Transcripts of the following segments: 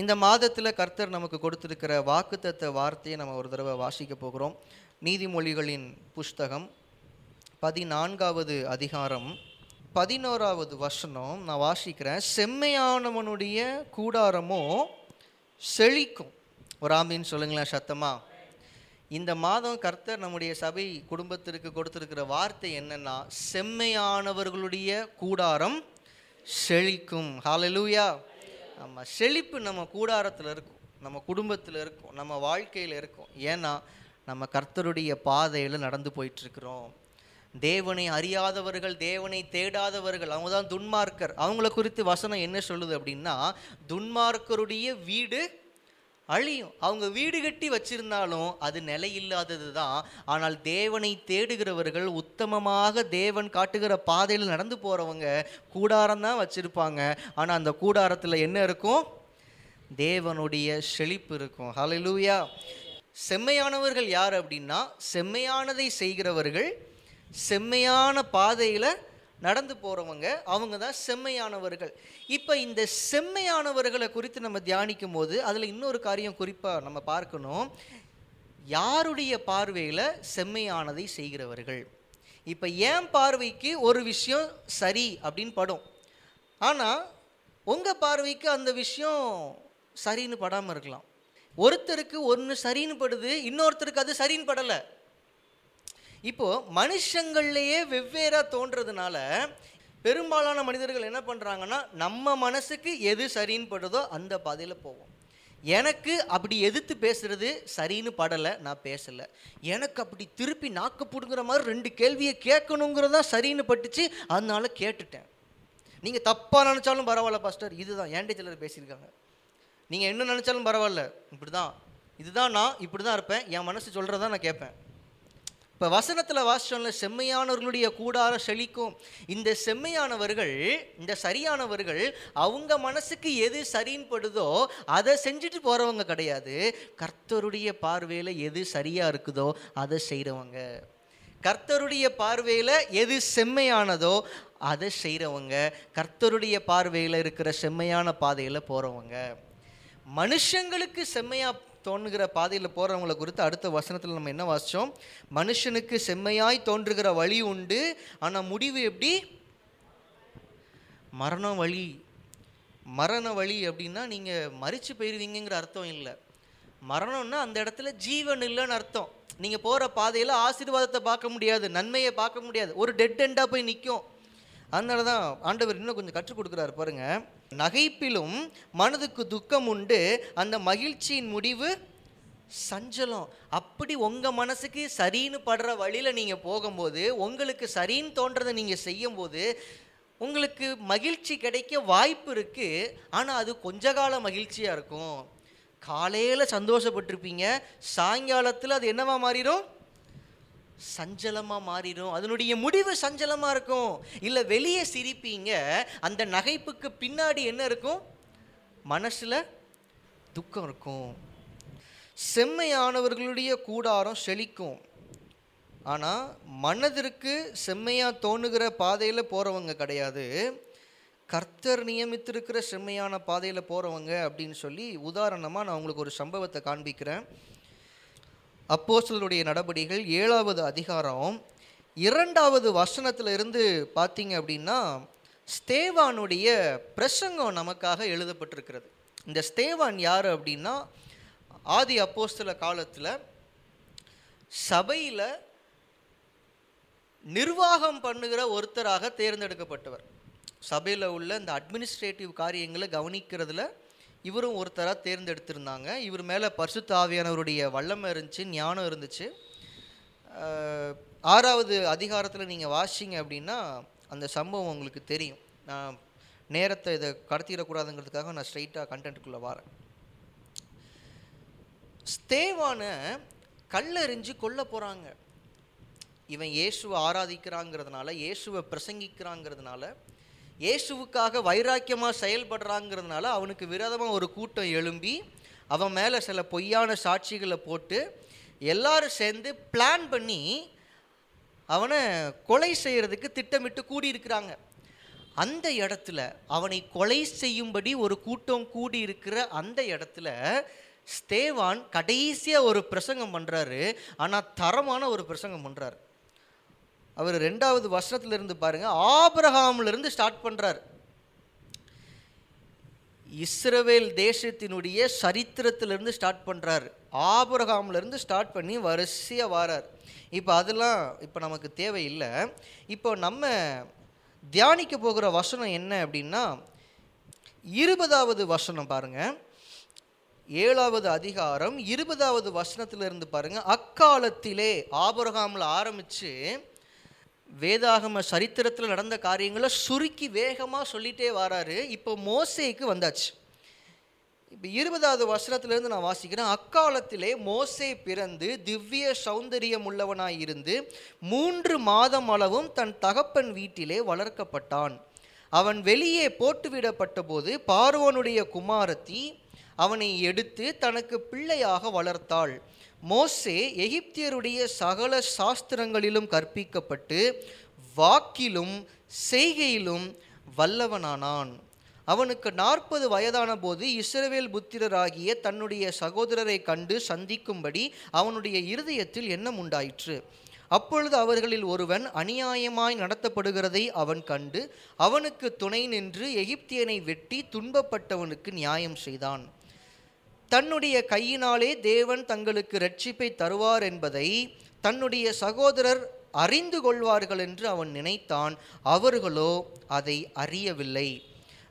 இந்த மாதத்தில் கர்த்தர் நமக்கு கொடுத்துருக்கிற வாக்குத்தத்த வார்த்தையை நம்ம ஒரு தடவை வாசிக்க போகிறோம். நீதிமொழிகளின் புஸ்தகம் பதினான்காவது அதிகாரம் பதினோராவது வசனம் நான் வாசிக்கிறேன். செம்மையானவனுடைய கூடாரமோ செழிக்கும். ஒரு ஆமீன் சொல்லுங்களேன் சத்தமாக இந்த மாதம் கர்த்தர் நம்முடைய சபை குடும்பத்திற்கு கொடுத்துருக்கிற வார்த்தை என்னென்னா செம்மையானவர்களுடைய கூடாரம் செழிக்கும். ஹாலலூயா நம்ம செழிப்பு நம்ம கூடாரத்தில் இருக்கும். நம்ம குடும்பத்தில் இருக்கும். நம்ம வாழ்க்கையில் இருக்கும். ஏன்னா நம்ம கர்த்தருடைய பாதையில் நடந்து போயிட்டுருக்குறோம். தேவனை அறியாதவர்கள் தேவனை தேடாதவர்கள் அவங்க தான் துன்மார்க்கர். அவங்கள குறித்து வசனம் என்ன சொல்லுது அப்படின்னா துன்மார்க்கருடைய வீடு அழியும். அவங்க வீடு கட்டி வச்சிருந்தாலும் அது நிலையில்லாதது தான். ஆனால் தேவனை தேடுகிறவர்கள் உத்தமமாக தேவன் காட்டுகிற பாதையில் நடந்து போகிறவங்க கூடாரம் தான் வச்சுருப்பாங்க. ஆனால் அந்த கூடாரத்தில் என்ன இருக்கும்? தேவனுடைய செழிப்பு இருக்கும். ஹலலூயா செம்மையானவர்கள் யார் அப்படின்னா செம்மையானதை செய்கிறவர்கள் செம்மையான பாதையில் நடந்து போகிறவங்க அவங்க தான் செம்மையானவர்கள். இப்போ இந்த செம்மையானவர்களை குறித்து நம்ம தியானிக்கும் போது அதில் இன்னொரு காரியம் குறிப்பாக நம்ம பார்க்கணும். யாருடைய பார்வையில் செம்மையானதை செய்கிறவர்கள்? இப்போ ஏன் பார்வைக்கு ஒரு விஷயம் சரி அப்படின்னு படும். ஆனால் உங்கள் பார்வைக்கு அந்த விஷயம் சரின்னு படாமல் இருக்கலாம். ஒருத்தருக்கு ஒன்று சரின்னு படுது இன்னொருத்தருக்கு அது சரின்னு படலை. இப்போது மனுஷங்கள்லேயே வெவ்வேறாக தோன்றதுனால பெரும்பாலான மனிதர்கள் என்ன பண்ணுறாங்கன்னா நம்ம மனசுக்கு எது சரின்னு படுதோ அந்த பாதையில் போவோம். எனக்கு அப்படி எதிர்த்து பேசுகிறது சரின்னு படலை நான் பேசலை. எனக்கு அப்படி திருப்பி நாக்கு பிடுங்குற மாதிரி ரெண்டு கேள்வியை கேட்கணுங்கிறதா சரின்னு பட்டுச்சு அதனால கேட்டுட்டேன். நீங்கள் தப்பாக நினச்சாலும் பரவாயில்ல பாஸ்டர். இதுதான் ஏன்டி சிலர் பேசியிருக்காங்க. நீங்கள் என்ன நினச்சாலும் பரவாயில்ல இப்படி தான் இதுதான் நான் இப்படி தான் இருப்பேன். என் மனசு சொல்கிறதா நான் கேட்பேன். இப்போ வசனத்தில் வாசனில் செம்மையானவர்களுடைய கூடார செழிக்கும். இந்த செம்மையானவர்கள் இந்த சரியானவர்கள் அவங்க மனசுக்கு எது சரின்னு படுதோ அதை செஞ்சுட்டு போகிறவங்க கிடையாது. கர்த்தருடைய பார்வையில் எது சரியாக இருக்குதோ அதை செய்கிறவங்க கர்த்தருடைய பார்வையில் எது செம்மையானதோ அதை செய்கிறவங்க கர்த்தருடைய பார்வையில் இருக்கிற செம்மையான பாதையில் போகிறவங்க மனுஷங்களுக்கு செம்மையாக தோன்றுகிற பாதையில் போகிறவங்களை குறித்து அடுத்த வசனத்தில் நம்ம என்ன வாசித்தோம் மனுஷனுக்கு செம்மையாய் தோன்றுகிற வழி உண்டு. ஆனால் முடிவு எப்படி? மரணம் வழி. மரண வழி அப்படின்னா நீங்கள் மறித்து போயிடுவீங்கங்கிற அர்த்தம் இல்லை. மரணம்னா அந்த இடத்துல ஜீவன் இல்லைன்னு அர்த்தம். நீங்கள் போகிற பாதையில் ஆசீர்வாதத்தை பார்க்க முடியாது நன்மையை பார்க்க முடியாது. ஒரு டெட் எண்டாக போய் நிற்கும் அதனால தான் ஆண்டவர் இன்னும் கொஞ்சம் கற்றுக் கொடுக்குறாரு பாருங்கள் நகைப்பிலும் மனதுக்கு துக்கம் உண்டு அந்த மகிழ்ச்சியின் முடிவு சஞ்சலம். அப்படி உங்கள் மனசுக்கு சரின்னு படுற வழியில் நீங்கள் போகும்போது உங்களுக்கு சரின்னு தோன்றதை நீங்கள் செய்யும்போது உங்களுக்கு மகிழ்ச்சி கிடைக்க வாய்ப்பு இருக்குது ஆனால் அது கொஞ்ச கால மகிழ்ச்சியாக இருக்கும். காலையில் சந்தோஷப்பட்டிருப்பீங்க சாயங்காலத்தில் அது என்னவா மாறிடும்? சஞ்சலமாக மாறிடும். அதனுடைய முடிவு சஞ்சலமாக இருக்கும். இல்லை வெளியே சிரிப்பீங்க. அந்த நகைப்புக்கு பின்னாடி என்ன இருக்கும்? மனசில் துக்கம் இருக்கும். செம்மையானவர்களுடைய கூடாரம் செழிக்கும். ஆனால் மனதிற்கு செம்மையாக தோணுகிற பாதையில் போகிறவங்க கிடையாது. கர்த்தர் நியமித்திருக்கிற செம்மையான பாதையில் போகிறவங்க அப்படின்னு சொல்லி உதாரணமாக நான் உங்களுக்கு ஒரு சம்பவத்தை காண்பிக்கிறேன். அப்போஸ்தலருடைய நடபடிகள் ஏழாவது அதிகாரம் இரண்டாவது வசனத்தில் இருந்து பார்த்தீங்க அப்படின்னா ஸ்தேவானுடைய பிரசங்கம் நமக்காக எழுதப்பட்டிருக்கிறது. இந்த ஸ்தேவான் யார் அப்படின்னா ஆதி அப்போஸ்தல காலத்தில் சபையில் நிர்வாகம் பண்ணுகிற ஒருத்தராக தேர்ந்தெடுக்கப்பட்டவர். சபையில் உள்ள இந்த அட்மினிஸ்ட்ரேட்டிவ் காரியங்களை கவனிக்கிறதுல இவரும் ஒருத்தராக தேர்ந்தெடுத்திருந்தாங்க. இவர் மேலே பரிசுத்த ஆவியானவருடைய வல்லமை இருந்துச்சு ஞானம் இருந்துச்சு. ஆறாவது அதிகாரத்தில் நீங்கள் வாசிங்க அப்படின்னா அந்த சம்பவம் உங்களுக்கு தெரியும். நான் நேரத்தை இதை கடத்திடக்கூடாதுங்கிறதுக்காக நான் ஸ்ட்ரைட்டாக கண்டென்ட்டுக்குள்ளே வரேன். ஸ்தேவான கல்லெறிஞ்சு கொல்ல போகிறாங்க இவன் இயேசுவை ஆராதிக்கிறாங்கிறதுனால இயேசுவை பிரசங்கிக்கிறாங்கிறதுனால இயேசுவுக்காக வைராக்கியமாக செயல்படுறாங்கிறதுனால அவனுக்கு விரோதமாக ஒரு கூட்டம் எழும்பி அவன் மேலே சில பொய்யான சாட்சிகளை போட்டு எல்லாரும் சேர்ந்து பிளான் பண்ணி அவனை கொலை செய்கிறதுக்கு திட்டமிட்டு கூடியிருக்கிறாங்க. அந்த இடத்துல அவனை கொலை செய்யும்படி ஒரு கூட்டம் கூடி இருக்கிற அந்த இடத்துல ஸ்தேவான் கடைசியாக ஒரு பிரசங்கம் பண்ணுறாரு ஆனால் தரமான ஒரு பிரசங்கம் பண்ணுறாரு அவர் ரெண்டாவது வருஷத்துல இருந்து பாருங்க ஸ்டார்ட் பண்ணுறார் இஸ்ரவேல் தேசத்தினுடைய சரித்திரத்திலிருந்து ஸ்டார்ட் பண்ணுறாரு ஆபிரகாம்ல இருந்து ஸ்டார்ட் பண்ணி வரிசையாக வாரார். இப்போ அதெல்லாம் இப்போ நமக்கு தேவையில்லை. இப்போ நம்ம தியானிக்க போகிற வசனம் என்ன அப்படின்னா இருபதாவது வசனம் பாருங்க. ஏழாவது அதிகாரம் இருபதாவது வசனத்திலிருந்து பாருங்க. அக்காலத்திலே ஆபரகாமில் ஆரம்பித்து வேதாகம சரித்திரத்தில் நடந்த காரியங்களை சுருக்கி வேகமாக சொல்லிட்டே வராரு. இப்போ மோசேக்கு வந்தாச்சு. இப்போ இருபதாவது வசனத்திலேருந்து நான் வாசிக்கிறேன். அக்காலத்திலே மோசே பிறந்து திவ்ய சௌந்தரியம் உள்ளவனாய் இருந்து மூன்று மாதம் அளவும் தன் தகப்பன் வீட்டிலே வளர்க்கப்பட்டான். அவன் வெளியே போட்டுவிடப்பட்ட போது பார்வனுடைய குமாரத்தி அவனை எடுத்து தனக்கு பிள்ளையாக வளர்த்தாள். மோசே எகிப்தியருடைய சகல சாஸ்திரங்களிலும் கற்பிக்கப்பட்டு வாக்கிலும் செய்கையிலும் வல்லவனானான். அவனுக்கு நாற்பது வயதான போது இஸ்ரவேல் புத்திரராகிய தன்னுடைய சகோதரரை கண்டு சந்திக்கும்படி அவனுடைய இருதயத்தில் எண்ணம் உண்டாயிற்று. அப்பொழுது அவர்களில் ஒருவன் அநியாயமாய் நடத்தப்படுகிறதை அவன் கண்டு அவனுக்கு துணை நின்று எகிப்தியனை வெட்டி துன்பப்பட்டவனுக்கு நியாயம் செய்தான். தன்னுடைய கையினாலே தேவன் தங்களுக்கு ரட்சிப்பை தருவார் என்பதை தன்னுடைய சகோதரர் அறிந்து கொள்வார்கள் என்று அவன் நினைத்தான். அவர்களோ அதை அறியவில்லை.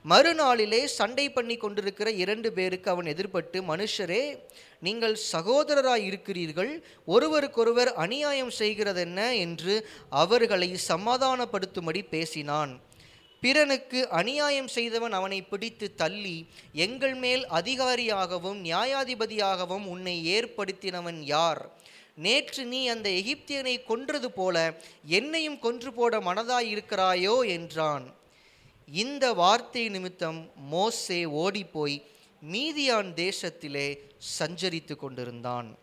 மறுநாளிலே சண்டை பண்ணி கொண்டிருக்கிற இரண்டு பேருக்கு அவன் எதிர்பட்டு மனுஷரே நீங்கள் சகோதரராய் இருக்கிறீர்கள். ஒருவருக்கொருவர் அநியாயம் செய்கிறதென்ன? என்று அவர்களை சமாதானப்படுத்தும்படி பேசினான். பிறனுக்கு அநியாயம் செய்தவன் அவனை பிடித்து தள்ளி எங்கள் மேல் அதிகாரியாகவும் நியாயாதிபதியாகவும் உன்னை ஏற்படுத்தினவன் யார்? நேற்று நீ அந்த எகிப்தியனை கொன்றது போல என்னையும் கொன்று போட மனதாயிருக்கிறாயோ என்றான். இந்த வார்த்தை நிமித்தம் மோசே ஓடிப்போய் மீதியான் தேசத்திலே சஞ்சரித்து கொண்டிருந்தான்.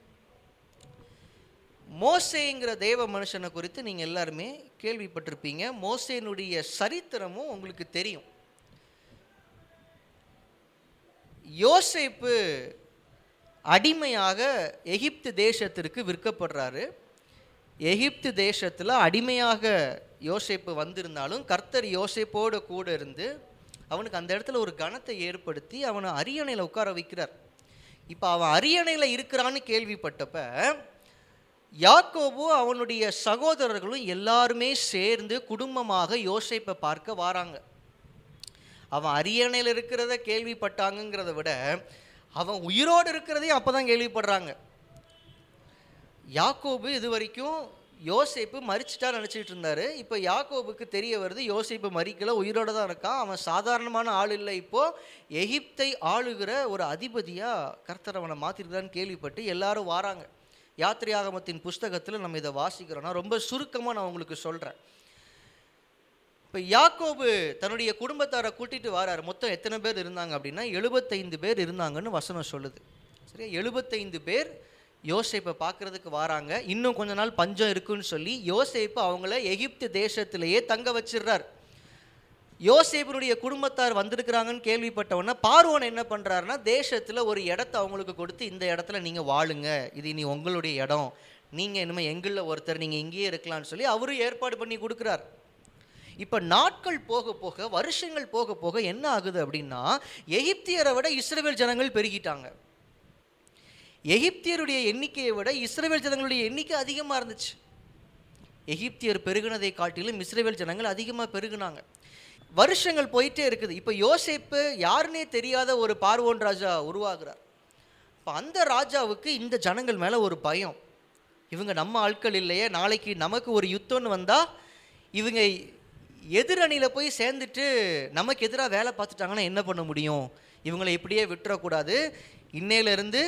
மோசேங்கிற தேவ மனுஷனை குறித்து நீங்கள் எல்லாருமே கேள்விப்பட்டிருப்பீங்க. மோசேனுடைய சரித்திரமும் உங்களுக்கு தெரியும். யோசேப்பு அடிமையாக எகிப்து தேசத்திற்கு விற்கப்படுறாரு. எகிப்து தேசத்தில் அடிமையாக யோசேப்பு வந்திருந்தாலும் கர்த்தர் யோசேப்போடு கூட இருந்து அவனுக்கு அந்த இடத்துல ஒரு கணத்தை ஏற்படுத்தி அவனை அரியணையில் உட்கார வைக்கிறார். இப்போ அவன் அரியணையில் இருக்கிறான்னு கேள்விப்பட்டப்ப யாக்கோபும் அவனுடைய சகோதரர்களும் எல்லாருமே சேர்ந்து குடும்பமாக யோசிப்பை பார்க்க வாராங்க. அவன் அரியணையில் இருக்கிறத கேள்விப்பட்டாங்கங்கிறத விட அவன் உயிரோடு இருக்கிறதையும் அப்போ தான் கேள்விப்படுறாங்க. யாக்கோபு இது வரைக்கும் யோசிப்பு மறிச்சிட்டா நினச்சிட்டு இருந்தார். இப்போ யாக்கோபுக்கு தெரிய வருது யோசிப்பு மறிக்கல உயிரோடு தான் இருக்கான். அவன் சாதாரணமான ஆள் இல்லை இப்போது எகிப்தை ஆளுகிற ஒரு அதிபதியாக கர்த்தர் அவனை கேள்விப்பட்டு எல்லாரும் வாராங்க. யாத்திரையாகமத்தின் புஸ்தகத்தில் நம்ம இதை வாசிக்கிறோன்னா ரொம்ப சுருக்கமாக நான் உங்களுக்கு சொல்கிறேன் இப்போ யாக்கோபு தன்னுடைய குடும்பத்தாரை கூட்டிட்டு வராரு. மொத்தம் எத்தனை பேர் இருந்தாங்க அப்படின்னா எழுபத்தைந்து பேர் இருந்தாங்கன்னு வசனம் சொல்லுது. சரியா? எழுபத்தைந்து பேர் யோசேப்பை பார்க்கறதுக்கு வராங்க. இன்னும் கொஞ்ச நாள் பஞ்சம் இருக்குன்னு சொல்லி யோசேப்பு அவங்கள எகிப்து தேசத்திலேயே தங்க வச்சிடுறார். யோசேபனுடைய குடும்பத்தார் வந்திருக்கிறாங்கன்னு கேள்விப்பட்டவொன்னே பார்வோன் என்ன பண்ணுறாருன்னா தேசத்தில் ஒரு இடத்த அவங்களுக்கு கொடுத்து இந்த இடத்துல நீங்கள் வாழுங்க. இது இனி உங்களுடைய இடம். நீங்கள் இனிமேல் எங்களில் ஒருத்தர் நீங்கள் இங்கேயே இருக்கலாம்னு சொல்லி அவரும் ஏற்பாடு பண்ணி கொடுக்குறார். இப்போ நாட்கள் போக போக வருஷங்கள் போக போக என்ன ஆகுது அப்படின்னா எகிப்தியரை விட இஸ்ரவேல் ஜனங்கள் பெருகிட்டாங்க. எகிப்தியருடைய எண்ணிக்கையை விட இஸ்ரவேல் ஜனங்களுடைய எண்ணிக்கை அதிகமாக இருந்துச்சு. எகிப்தியர் பெருகினதை காட்டிலும் இஸ்ரேவேல் ஜனங்கள் அதிகமாக பெருகினாங்க. வருஷங்கள் போயிட்டே இருக்குது. இப்போ யோசிப்பு யாருன்னே தெரியாத ஒரு பார்வோன் ராஜா உருவாகிறார். இப்போ அந்த ராஜாவுக்கு இந்த ஜனங்கள் மேலே ஒரு பயம். இவங்க நம்ம ஆட்கள் இல்லையே நாளைக்கு நமக்கு ஒரு யுத்தம்னு வந்தால் இவங்க எதிரணியில் போய் சேர்ந்துட்டு நமக்கு எதிராக வேலை பார்த்துட்டாங்கன்னா என்ன பண்ண முடியும்? இவங்களை இப்படியே விட்டுறக்கூடாது. இன்னையிலேருந்து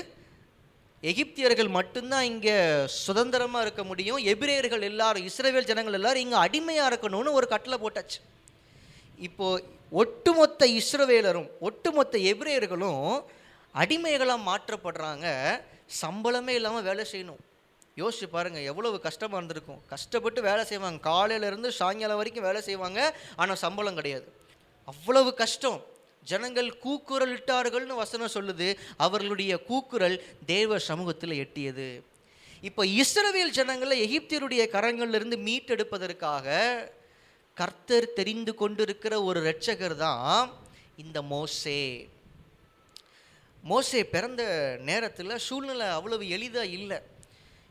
எகிப்தியர்கள் மட்டும்தான் இங்கே சுதந்திரமாக இருக்க முடியும். எபிரேயர்கள் எல்லாரும் இஸ்ரேவேல் ஜனங்கள் எல்லாரும் இங்கே அடிமையாக இருக்கணும்னு ஒரு கட்டளை போட்டாச்சு. இப்போ ஒட்டுமொத்த இஸ்ரவேலரும் ஒட்டுமொத்த எபிரேயர்களும் அடிமைகளாக மாற்றப்படுறாங்க. சம்பளமே இல்லாமல் வேலை செய்யணும். யோசிச்சு பாருங்கள் எவ்வளவு கஷ்டமாக இருந்திருக்கும். கஷ்டப்பட்டு வேலை செய்வாங்க. காலையிலேருந்து சாயங்காலம் வரைக்கும் வேலை செய்வாங்க. ஆனால் சம்பளம் கிடையாது. அவ்வளவு கஷ்டம். ஜனங்கள் கூக்குரலிட்டார்கள்னு வசனம் சொல்லுது. அவர்களுடைய கூக்குரல் தேவ சமூகத்தில் எட்டியது. இப்போ இஸ்ரவேல் ஜனங்களை எகிப்தியருடைய கரங்களிலிருந்து மீட்டெடுப்பதற்காக கர்த்தர் தெரிந்து கொண்டிருக்கிற ஒரு இரட்சகர் தான் இந்த மோசே. மோசே பிறந்த நேரத்தில் சூழ்நிலை அவ்வளவு எளிதாக இல்லை.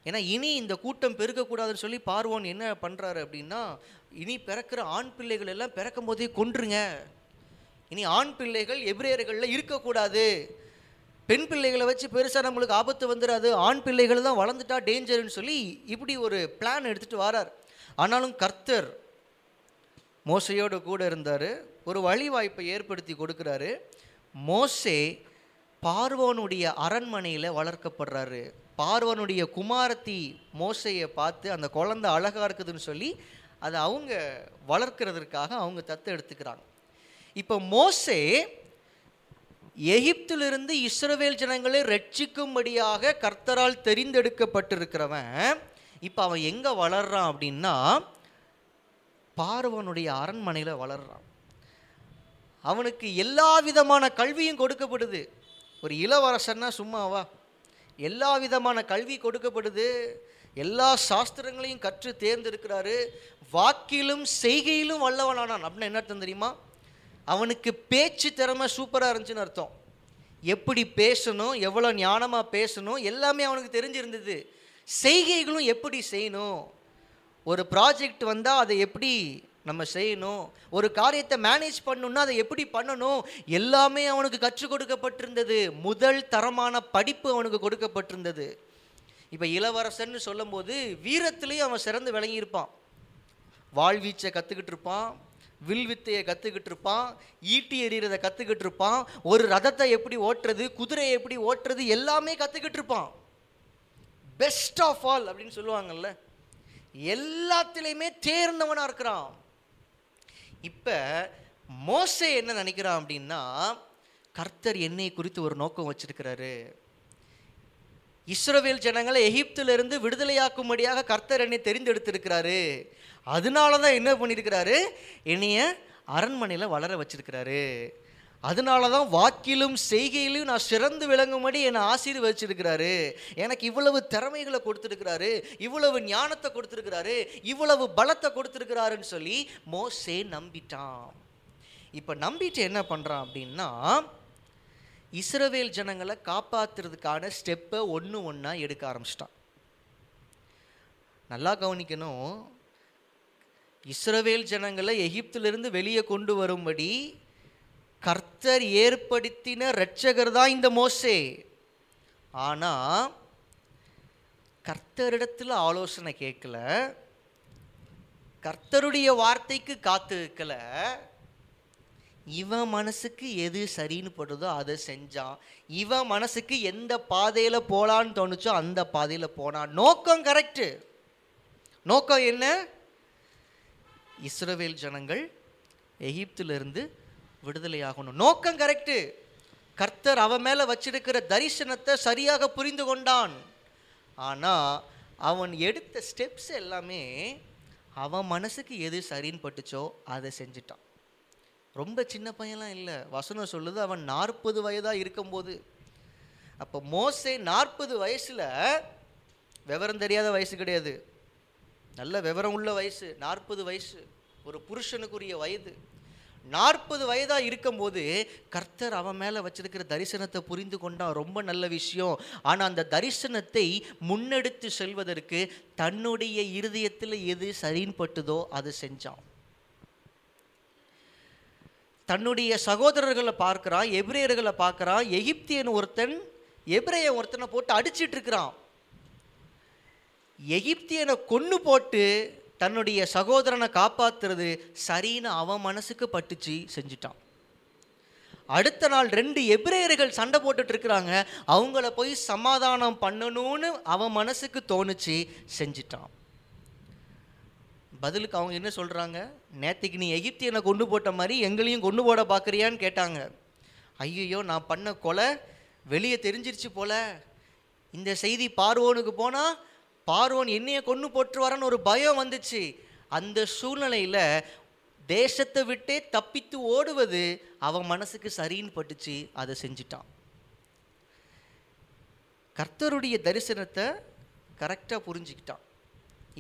ஏன்னா இனி இந்த கூட்டம் பெருக்கக்கூடாதுன்னு சொல்லி பார்வோன் என்ன பண்ணுறாரு அப்படின்னா இனி பிறக்கிற ஆண் பிள்ளைகள் எல்லாம் பிறக்கும் போதே கொன்றுங்க. இனி ஆண் பிள்ளைகள் எபிரேயர்களில் இருக்கக்கூடாது. பெண் பிள்ளைகளை வச்சு பெருசாக நம்மளுக்கு ஆபத்து வந்துடாது ஆண் பிள்ளைகள் தான் வளர்ந்துட்டா டேஞ்சர்னு சொல்லி இப்படி ஒரு பிளான் எடுத்துகிட்டு வரார். ஆனாலும் கர்த்தர் மோசையோடு கூட இருந்தார். ஒரு வழிவாய்ப்பை ஏற்படுத்தி கொடுக்குறாரு. மோசே பார்வோனுடைய அரண்மனையில் வளர்க்கப்படுறாரு. பார்வனுடைய குமாரத்தி மோசையை பார்த்து அந்த குழந்தை அழகாக இருக்குதுன்னு சொல்லி அதை அவங்க வளர்க்கிறதுக்காக அவங்க தத்து எடுத்துக்கிறாங்க. இப்போ மோசே எகிப்திலிருந்து இஸ்ரவேல் ஜனங்களை ரட்சிக்கும்படியாக கர்த்தரால் தெரிந்தெடுக்கப்பட்டிருக்கிறவன் இப்போ அவன் எங்கே வளர்றான் அப்படின்னா பார்வனுடைய அரண்மனையில் வளர்றான். அவனுக்கு எல்லா விதமான கல்வியும் கொடுக்கப்படுது. ஒரு இளவரசன்னா சும்மாவா எல்லா விதமான கல்வி கொடுக்கப்படுது. எல்லா சாஸ்திரங்களையும் கற்று தேர்ந்தெடுக்கிறாரு. வாக்கிலும் செய்கையிலும் வல்லவனானான். அப்படின்னு என்ன அர்த்தம் தெரியுமா? அவனுக்கு பேச்சு திறமை சூப்பராக இருந்துச்சுன்னு அர்த்தம். எப்படி பேசணும் எவ்வளோ ஞானமாக பேசணும் எல்லாமே அவனுக்கு தெரிஞ்சிருந்தது. செய்கைகளும் எப்படி செய்யணும்? ஒரு ப்ராஜெக்ட் வந்தால் அதை எப்படி நம்ம செய்யணும்? ஒரு காரியத்தை மேனேஜ் பண்ணணும்னா அதை எப்படி பண்ணணும்? எல்லாமே அவனுக்கு கற்றுக் கொடுக்கப்பட்டிருந்தது. முதல் தரமான படிப்பு அவனுக்கு கொடுக்கப்பட்டிருந்தது. இப்போ இளவரசன்னு சொல்லும்போது வீரத்திலையும் அவன் சிறந்து விளங்கியிருப்பான். வாழ்வீச்சை கற்றுக்கிட்டு இருப்பான் வில் வித்தையை கற்றுக்கிட்டு இருப்பான் ஈட்டி எறிகிறத கற்றுக்கிட்டு இருப்பான் ஒரு ரதத்தை எப்படி ஓட்டுறது குதிரையை எப்படி ஓட்டுறது எல்லாமே கற்றுக்கிட்டு இருப்பான். பெஸ்ட் ஆஃப் ஆல் அப்படின்னு சொல்லுவாங்கல்ல? எல்லாத்துலேயுமே தேர்ந்தவனாக இருக்கிறான். இப்போ மோசே என்ன நினைக்கிறான் அப்படின்னா கர்த்தர் என்னை குறித்து ஒரு நோக்கம் வச்சிருக்கிறாரு. இஸ்ரோவேல் ஜனங்களை எகிப்திலிருந்து விடுதலையாக்கும்படியாக கர்த்தர் என்னை தெரிந்தெடுத்திருக்கிறாரு. அதனால தான் என்ன பண்ணியிருக்கிறாரு? என்னைய அரண்மனையில் வளர வச்சிருக்கிறாரு. அதனால தான் வாக்கிலும் செய்கையிலும் நான் சிறந்து விளங்கும்படி என்னை ஆசீர்வதிச்சிருக்கிறாரு. எனக்கு இவ்வளவு திறமைகளை கொடுத்துருக்கிறாரு இவ்வளவு ஞானத்தை கொடுத்துருக்கிறாரு இவ்வளவு பலத்தை கொடுத்துருக்கிறாருன்னு சொல்லி மோசே நம்பிட்டான். இப்போ நம்பிட்டு என்ன பண்ணுறான் அப்படின்னா இஸ்ரவேல் ஜனங்களை காப்பாற்றுறதுக்கான ஸ்டெப்பை ஒன்று ஒன்றா எடுக்க ஆரம்பிச்சிட்டான். நல்லா கவனிக்கணும். இஸ்ரவேல் ஜனங்களை எகிப்திலிருந்து வெளியே கொண்டு வரும்படி கர்த்தர் ஏற்படுத்தின இரட்சகர் தான் இந்த மோசே. ஆனால் கர்த்தரிடத்தில் ஆலோசனை கேட்கல. கர்த்தருடைய வார்த்தைக்கு காத்து வைக்கல இவன் மனசுக்கு எது சரின்னு படுதோ அதை செஞ்சான். இவன் மனசுக்கு எந்த பாதையில் போகலான்னு தோணுச்சோ அந்த பாதையில் போனான். நோக்கம் கரெக்டு. நோக்கம் என்ன? இஸ்ரவேல் ஜனங்கள் எகிப்திலிருந்து விடுதலை ஆகணும் நோக்கம் கரெக்டு கர்த்தர் அவன் மேலே வச்சிருக்கிற தரிசனத்தை சரியாக புரிந்து கொண்டான். ஆனால் அவன் எடுத்த ஸ்டெப்ஸ் எல்லாமே அவன் மனசுக்கு எது சரின்னு பட்டுச்சோ அதை செஞ்சிட்டான். ரொம்ப சின்ன பையன்லாம் இல்லை. வசனம் சொல்லுது அவன் நாற்பது வயதாக இருக்கும்போது. அப்போ மோசே நாற்பது வயசில் விவரம் தெரியாத வயசு கிடையாது. நல்ல விவரம் உள்ள வயசு நாற்பது வயசு. ஒரு புருஷனுக்குரிய வயது. நாற்பது வயதாக இருக்கும்போது கர்த்தர் அவன் மேலே வச்சிருக்கிற தரிசனத்தை புரிந்து கொண்டான் ரொம்ப நல்ல விஷயம். ஆனால் அந்த தரிசனத்தை முன்னெடுத்து செல்வதற்கு தன்னுடைய இருதயத்தில் எது சரின்பட்டுதோ அதை செஞ்சான். தன்னுடைய சகோதரர்களை பார்க்குறான் எபிரேயர்களை பார்க்குறான் எகிப்தியன் ஒருத்தன் எபிரேய ஒருத்தனை போட்டு அடிச்சிட்டு இருக்கிறான். எகிப்தியனை கொன்று போட்டு தன்னுடைய சகோதரனை காப்பாத்துறது சரின்னு அவன் மனசுக்கு பட்டுச்சு செஞ்சுட்டான். அடுத்த நாள் ரெண்டு எபிரேயர்கள் சண்டை போட்டுட்டு இருக்கிறாங்க. அவங்கள போய் சமாதானம் பண்ணணும்னு அவன் மனசுக்கு தோணுச்சு செஞ்சிட்டான். பதிலுக்கு அவங்க என்ன சொல்கிறாங்க நேற்றுக்கு நீ எகிப்தியனை கொண்டு போட்ட மாதிரி எங்களையும் கொண்டு போட பார்க்குறியான்னு கேட்டாங்க. ஐயோ நான் பண்ண கொலை வெளியே தெரிஞ்சிருச்சு போல. இந்த செய்தி பார்வோனுக்கு போனால் பார்வோன் என்னைய கொண்டு போட்டுருவாரன்னு ஒரு பயம் வந்துச்சு. அந்த சூழ்நிலையில் தேசத்தை விட்டே தப்பித்து ஓடுவது அவன் மனசுக்கு சரின்னு பட்டுச்சு அதை செஞ்சிட்டான். கர்த்தருடைய தரிசனத்தை கரெக்டாக புரிஞ்சுக்கிட்டான்.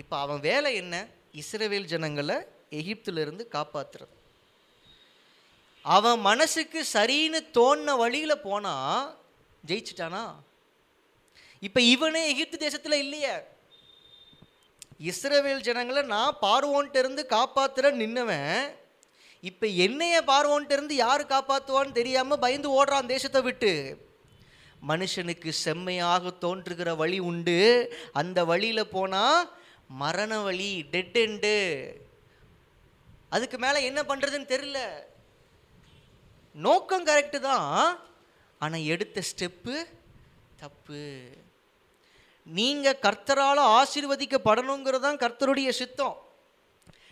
இப்போ அவன் வேலை என்ன? இஸ்ரேவேல் ஜனங்களை எகிப்திலிருந்து காப்பாற்றுறது அவன் மனசுக்கு சரின்னு தோணின வழியில் போனால் ஜெயிச்சிட்டானா? இப்போ இவனே எகிப்து தேசத்தில் இல்லையே. இஸ்ரவேல் ஜனங்களை நான் பார்வோன்ட்டு இருந்து காப்பாற்றுற நின்னவன் இப்போ என்னைய பார்வோன்ட்டு இருந்து யார் காப்பாற்றுவான்னு தெரியாமல் பயந்து ஓடுறான் தேசத்தை விட்டு. மனுஷனுக்கு செம்மையாக தோன்றுகிற வழி உண்டு. அந்த வழியில் போனால் மரண வழி டெட் எண்டு அதுக்கு மேலே என்ன பண்ணுறதுன்னு தெரியல. நோக்கம் கரெக்டு தான் ஆனால் எடுத்த ஸ்டெப்பு தப்பு. நீங்கள் கர்த்தரால் ஆசீர்வதிக்கப்படணுங்கிறது தான் கர்த்தருடைய சித்தம்.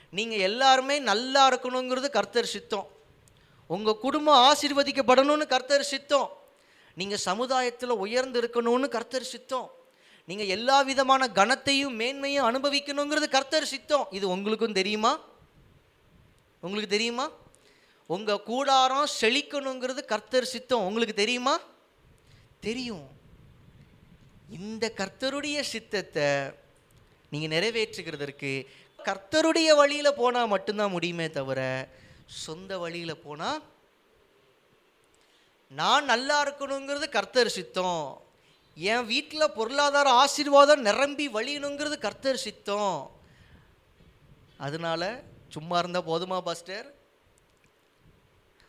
நீங்கள் எல்லாருமே நல்லா இருக்கணுங்கிறது கர்த்தர் சித்தம். உங்கள் குடும்பம் ஆசீர்வதிக்கப்படணும்னு கர்த்தர் சித்தம். நீங்கள் சமுதாயத்தில் உயர்ந்து இருக்கணும்னு கர்த்தர் சித்தம். நீங்கள் எல்லா விதமான கனத்தையும் மேன்மையும் அனுபவிக்கணுங்கிறது கர்த்தர் சித்தம். இது உங்களுக்கும் தெரியுமா? உங்களுக்கு தெரியுமா? உங்கள் கூடாரம் செழிக்கணுங்கிறது கர்த்தர் சித்தம். உங்களுக்கு தெரியுமா? தெரியும். இந்த கர்த்தருடைய சித்தத்தை நீங்கள் நிறைவேற்றுகிறதற்கு கர்த்தருடைய வழியில் போனால் மட்டும்தான் முடியுமே தவிர சொந்த வழியில் போனால் நான் நல்லா இருக்கணுங்கிறது கர்த்தர் சித்தம். என் வீட்டில் பொருளாதார ஆசீர்வாதம் நிரம்பி வழியணுங்கிறது கர்த்தர் சித்தம். அதனால சும்மா இருந்தால் போதுமா பாஸ்டர்?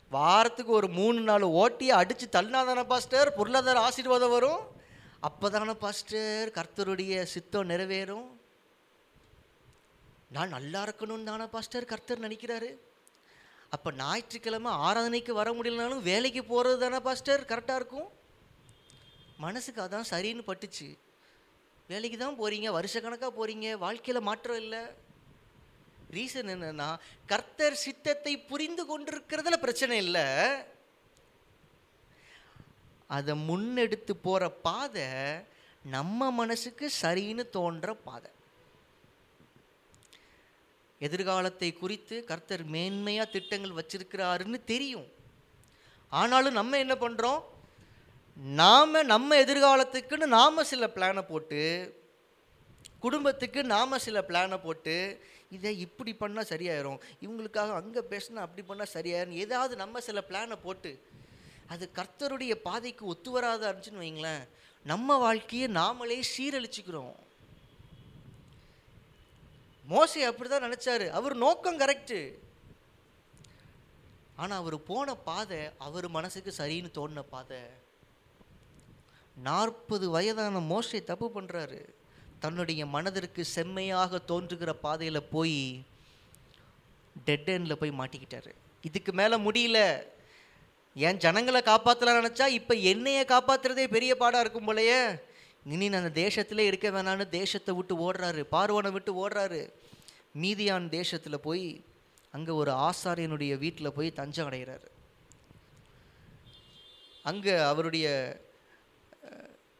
வாரத்துக்கு ஒரு மூணு நாலு ஓட்டியை அடித்து தள்ளினாதானே பாஸ்டர்? பொருளாதார ஆசீர்வாதம் வரும். அப்போ தானே பாஸ்டர் கர்த்தருடைய சித்தம் நிறைவேறும். நான் நல்லா இருக்கணும்னு தானே பாஸ்டர் கர்த்தர் நினைக்கிறாரு. அப்போ ஞாயிற்றுக்கிழமை ஆராதனைக்கு வர முடியலனாலும் வேலைக்கு போகிறது தானே பாஸ்டர் கரெக்டாக இருக்கும்? மனசுக்கு அதான் சரின்னு பட்டுச்சு. வேலைக்கு தான் போகிறீங்க வருஷக்கணக்காக போகிறீங்க வாழ்க்கையில் மாற்றம் இல்லை. ரீசன் என்னென்னா கர்த்தர் சித்தத்தை புரிந்து கொண்டிருக்கிறதுல பிரச்சனை இல்லை. அதை முன்னெடுத்து போகிற பாதை நம்ம மனசுக்கு சரின்னு தோன்ற பாதை. எதிர்காலத்தை குறித்து கர்த்தர் மேன்மையாக திட்டங்கள் வச்சிருக்கிறாருன்னு தெரியும். ஆனாலும் நம்ம என்ன பண்ணுறோம் நாம் நம்ம எதிர்காலத்துக்குன்னு நாம் சில பிளானை போட்டு குடும்பத்துக்கு நாம் சில பிளானை போட்டு இதை இப்படி பண்ணால் சரியாயிரும். இவங்களுக்காக அங்கே பேசினா அப்படி பண்ணால் சரியாயிரும். ஏதாவது நம்ம சில பிளானை போட்டு அது கர்த்தருடைய பாதைக்கு ஒத்து வராத இருந்துச்சுன்னு வைங்களேன். நம்ம வாழ்க்கையை நாமளே சீரழிச்சுக்கிறோம். மோசே அப்படிதான் நினைச்சாரு. அவர் நோக்கம் கரெக்டு ஆனால் அவர் போன பாதை அவர் மனசுக்கு சரின்னு தோணின பாதை. நாற்பது வயதான மோசை தப்பு பண்ணுறாரு தன்னுடைய மனதிற்கு செம்மையாக தோன்றுகிற பாதையில் போய் டெட் எண்டில் போய் மாட்டிக்கிட்டாரு. இதுக்கு மேலே முடியல. என் ஜனங்களை காப்பாற்றலாம் நினச்சா இப்போ என்னையை காப்பாற்றுறதே பெரிய பாடாக இருக்கும் போலயே. இனி நான் அந்த தேசத்திலே இருக்க வேணான்னு தேசத்தை விட்டு ஓடுறாரு. பார்வனை விட்டு ஓடுறாரு. மீதியான் தேசத்தில் போய் அங்கே ஒரு ஆசாரியனுடைய வீட்டில் போய் தஞ்சம் அடைகிறாரு. அங்கே அவருடைய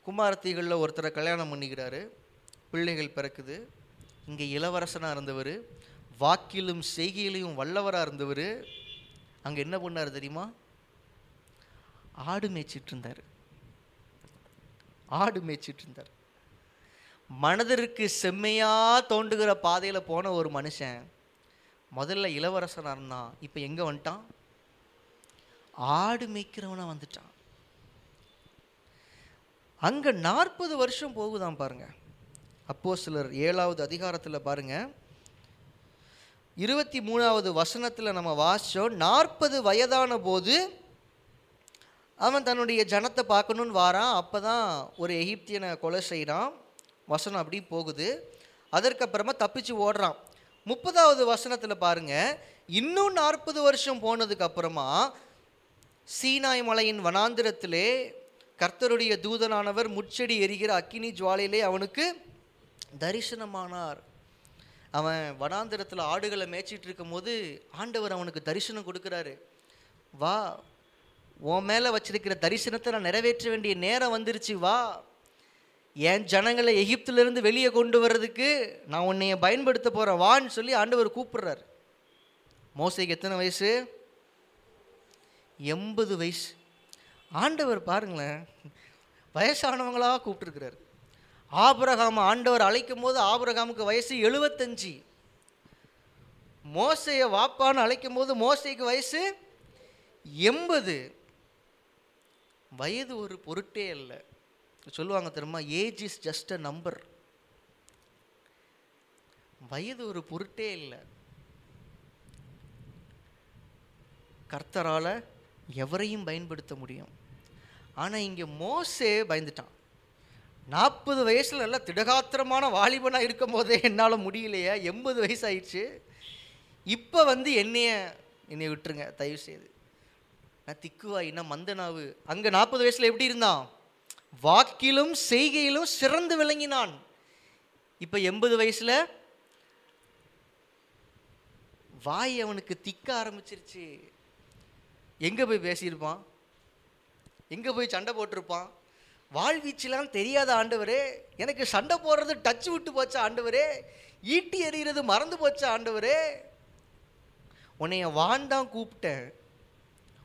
குமாரத்திகளில் ஒருத்தரை கல்யாணம் பண்ணிக்கிறாரு. பிள்ளைகள் பிறக்குது. இங்கே இளவரசனாக இருந்தவர். வாக்கிலும் செய்கையிலையும் வல்லவராக இருந்தவர். அங்கே என்ன பண்ணார் தெரியுமா? ஆடு மேய்ச்சிட்டு இருந்தார் ஆடு மேய்ச்சிட்டு இருந்தார் மனதிற்கு செம்மையாக தோண்டுகிற பாதையில் போன ஒரு மனுஷன் முதல்ல இளவரசனாக இருந்தான் இப்போ எங்கே வந்துட்டான்? ஆடு மேய்க்கிறவனாக வந்துட்டான். அங்கே நாற்பது வருஷம் போகுதான் பாருங்கள் அப்போ சிலர் ஏழாவது அதிகாரத்தில் பாருங்க. இருபத்தி மூணாவது வசனத்தில் நம்ம வாசிச்சோம் நாற்பது வயதான போது அவன் தன்னுடைய ஜனத்தை பார்க்கணுன்னு வாரான். அப்போ தான் ஒரு எகிப்தியனை கொலை செய்கிறான் வசனம் அப்படி போகுது. அதற்கப்புறமா தப்பிச்சு ஓடுறான். முப்பதாவது வசனத்தில் பாருங்கள் இன்னும் நாற்பது வருஷம் போனதுக்கு அப்புறமா சீனாய் மலையின் வனாந்திரத்திலே கர்த்தருடைய தூதனானவர் முட்செடி எரிகிற அக்கினி ஜுவாலையிலே அவனுக்கு தரிசனமானார். அவன் வனாந்திரத்தில் ஆடுகளை மேய்ச்சிட்டு இருக்கும்போது ஆண்டவர் அவனுக்கு தரிசனம் கொடுக்குறாரு. வா உன் மேலே வச்சிருக்கிற தரிசனத்தை நான் நிறைவேற்ற வேண்டிய நேரம் வந்துருச்சு வா. என் ஜனங்களை எகிப்திலிருந்து வெளியே கொண்டு வர்றதுக்கு நான் உன்னைய பயன்படுத்த போகிறேன் வான்னு சொல்லி ஆண்டவர் கூப்பிடுறார். மோசைக்கு எத்தனை வயசு? எண்பது வயசு. ஆண்டவர் பாருங்களேன் வயசானவங்களா கூப்பிட்டுருக்கிறார். ஆபரகாம் ஆண்டவர் அழைக்கும் போது ஆபரகாமுக்கு வயசு எழுபத்தஞ்சு மோசையை வாப்பான்னு அழைக்கும் போது மோசைக்கு வயசு எண்பது. வயது ஒரு பொருட்டே இல்லை சொல்லுவாங்க தெரியுமா? Age is just a number வயது ஒரு பொருட்டே இல்லை. கர்த்தரால் எவரையும் பயன்படுத்த முடியும். ஆனால் இங்கே மோசே பயந்துட்டான். நாற்பது வயசில் நல்லா திடகாத்திரமான வாலிபனாக இருக்கும் போதே என்னால் முடியலையா. எண்பது வயசு ஆயிடுச்சு. இப்போ வந்து என்னைய என்னை விட்டுருங்க தயவு செய்து நான் என்ன மந்தனாவு? அங்கே நாற்பது வயசில் எப்படி இருந்தான்? வாக்கிலும் செய்கையிலும் சிறந்து விளங்கினான். இப்போ எண்பது வயசில் வாய் அவனுக்கு திக்க ஆரம்பிச்சிருச்சு. எங்கே போய் பேசியிருப்பான்? எங்கே போய் சண்டை போட்டிருப்பான்? வாழ்வீச்செல்லாம் தெரியாத ஆண்டவரே எனக்கு சண்டை போடுறது டச் விட்டு போச்ச ஆண்டவரே? ஈட்டி எறிகிறது மறந்து போச்ச ஆண்டவரே? உன்னைய வான் தான் கூப்பிட்டேன்.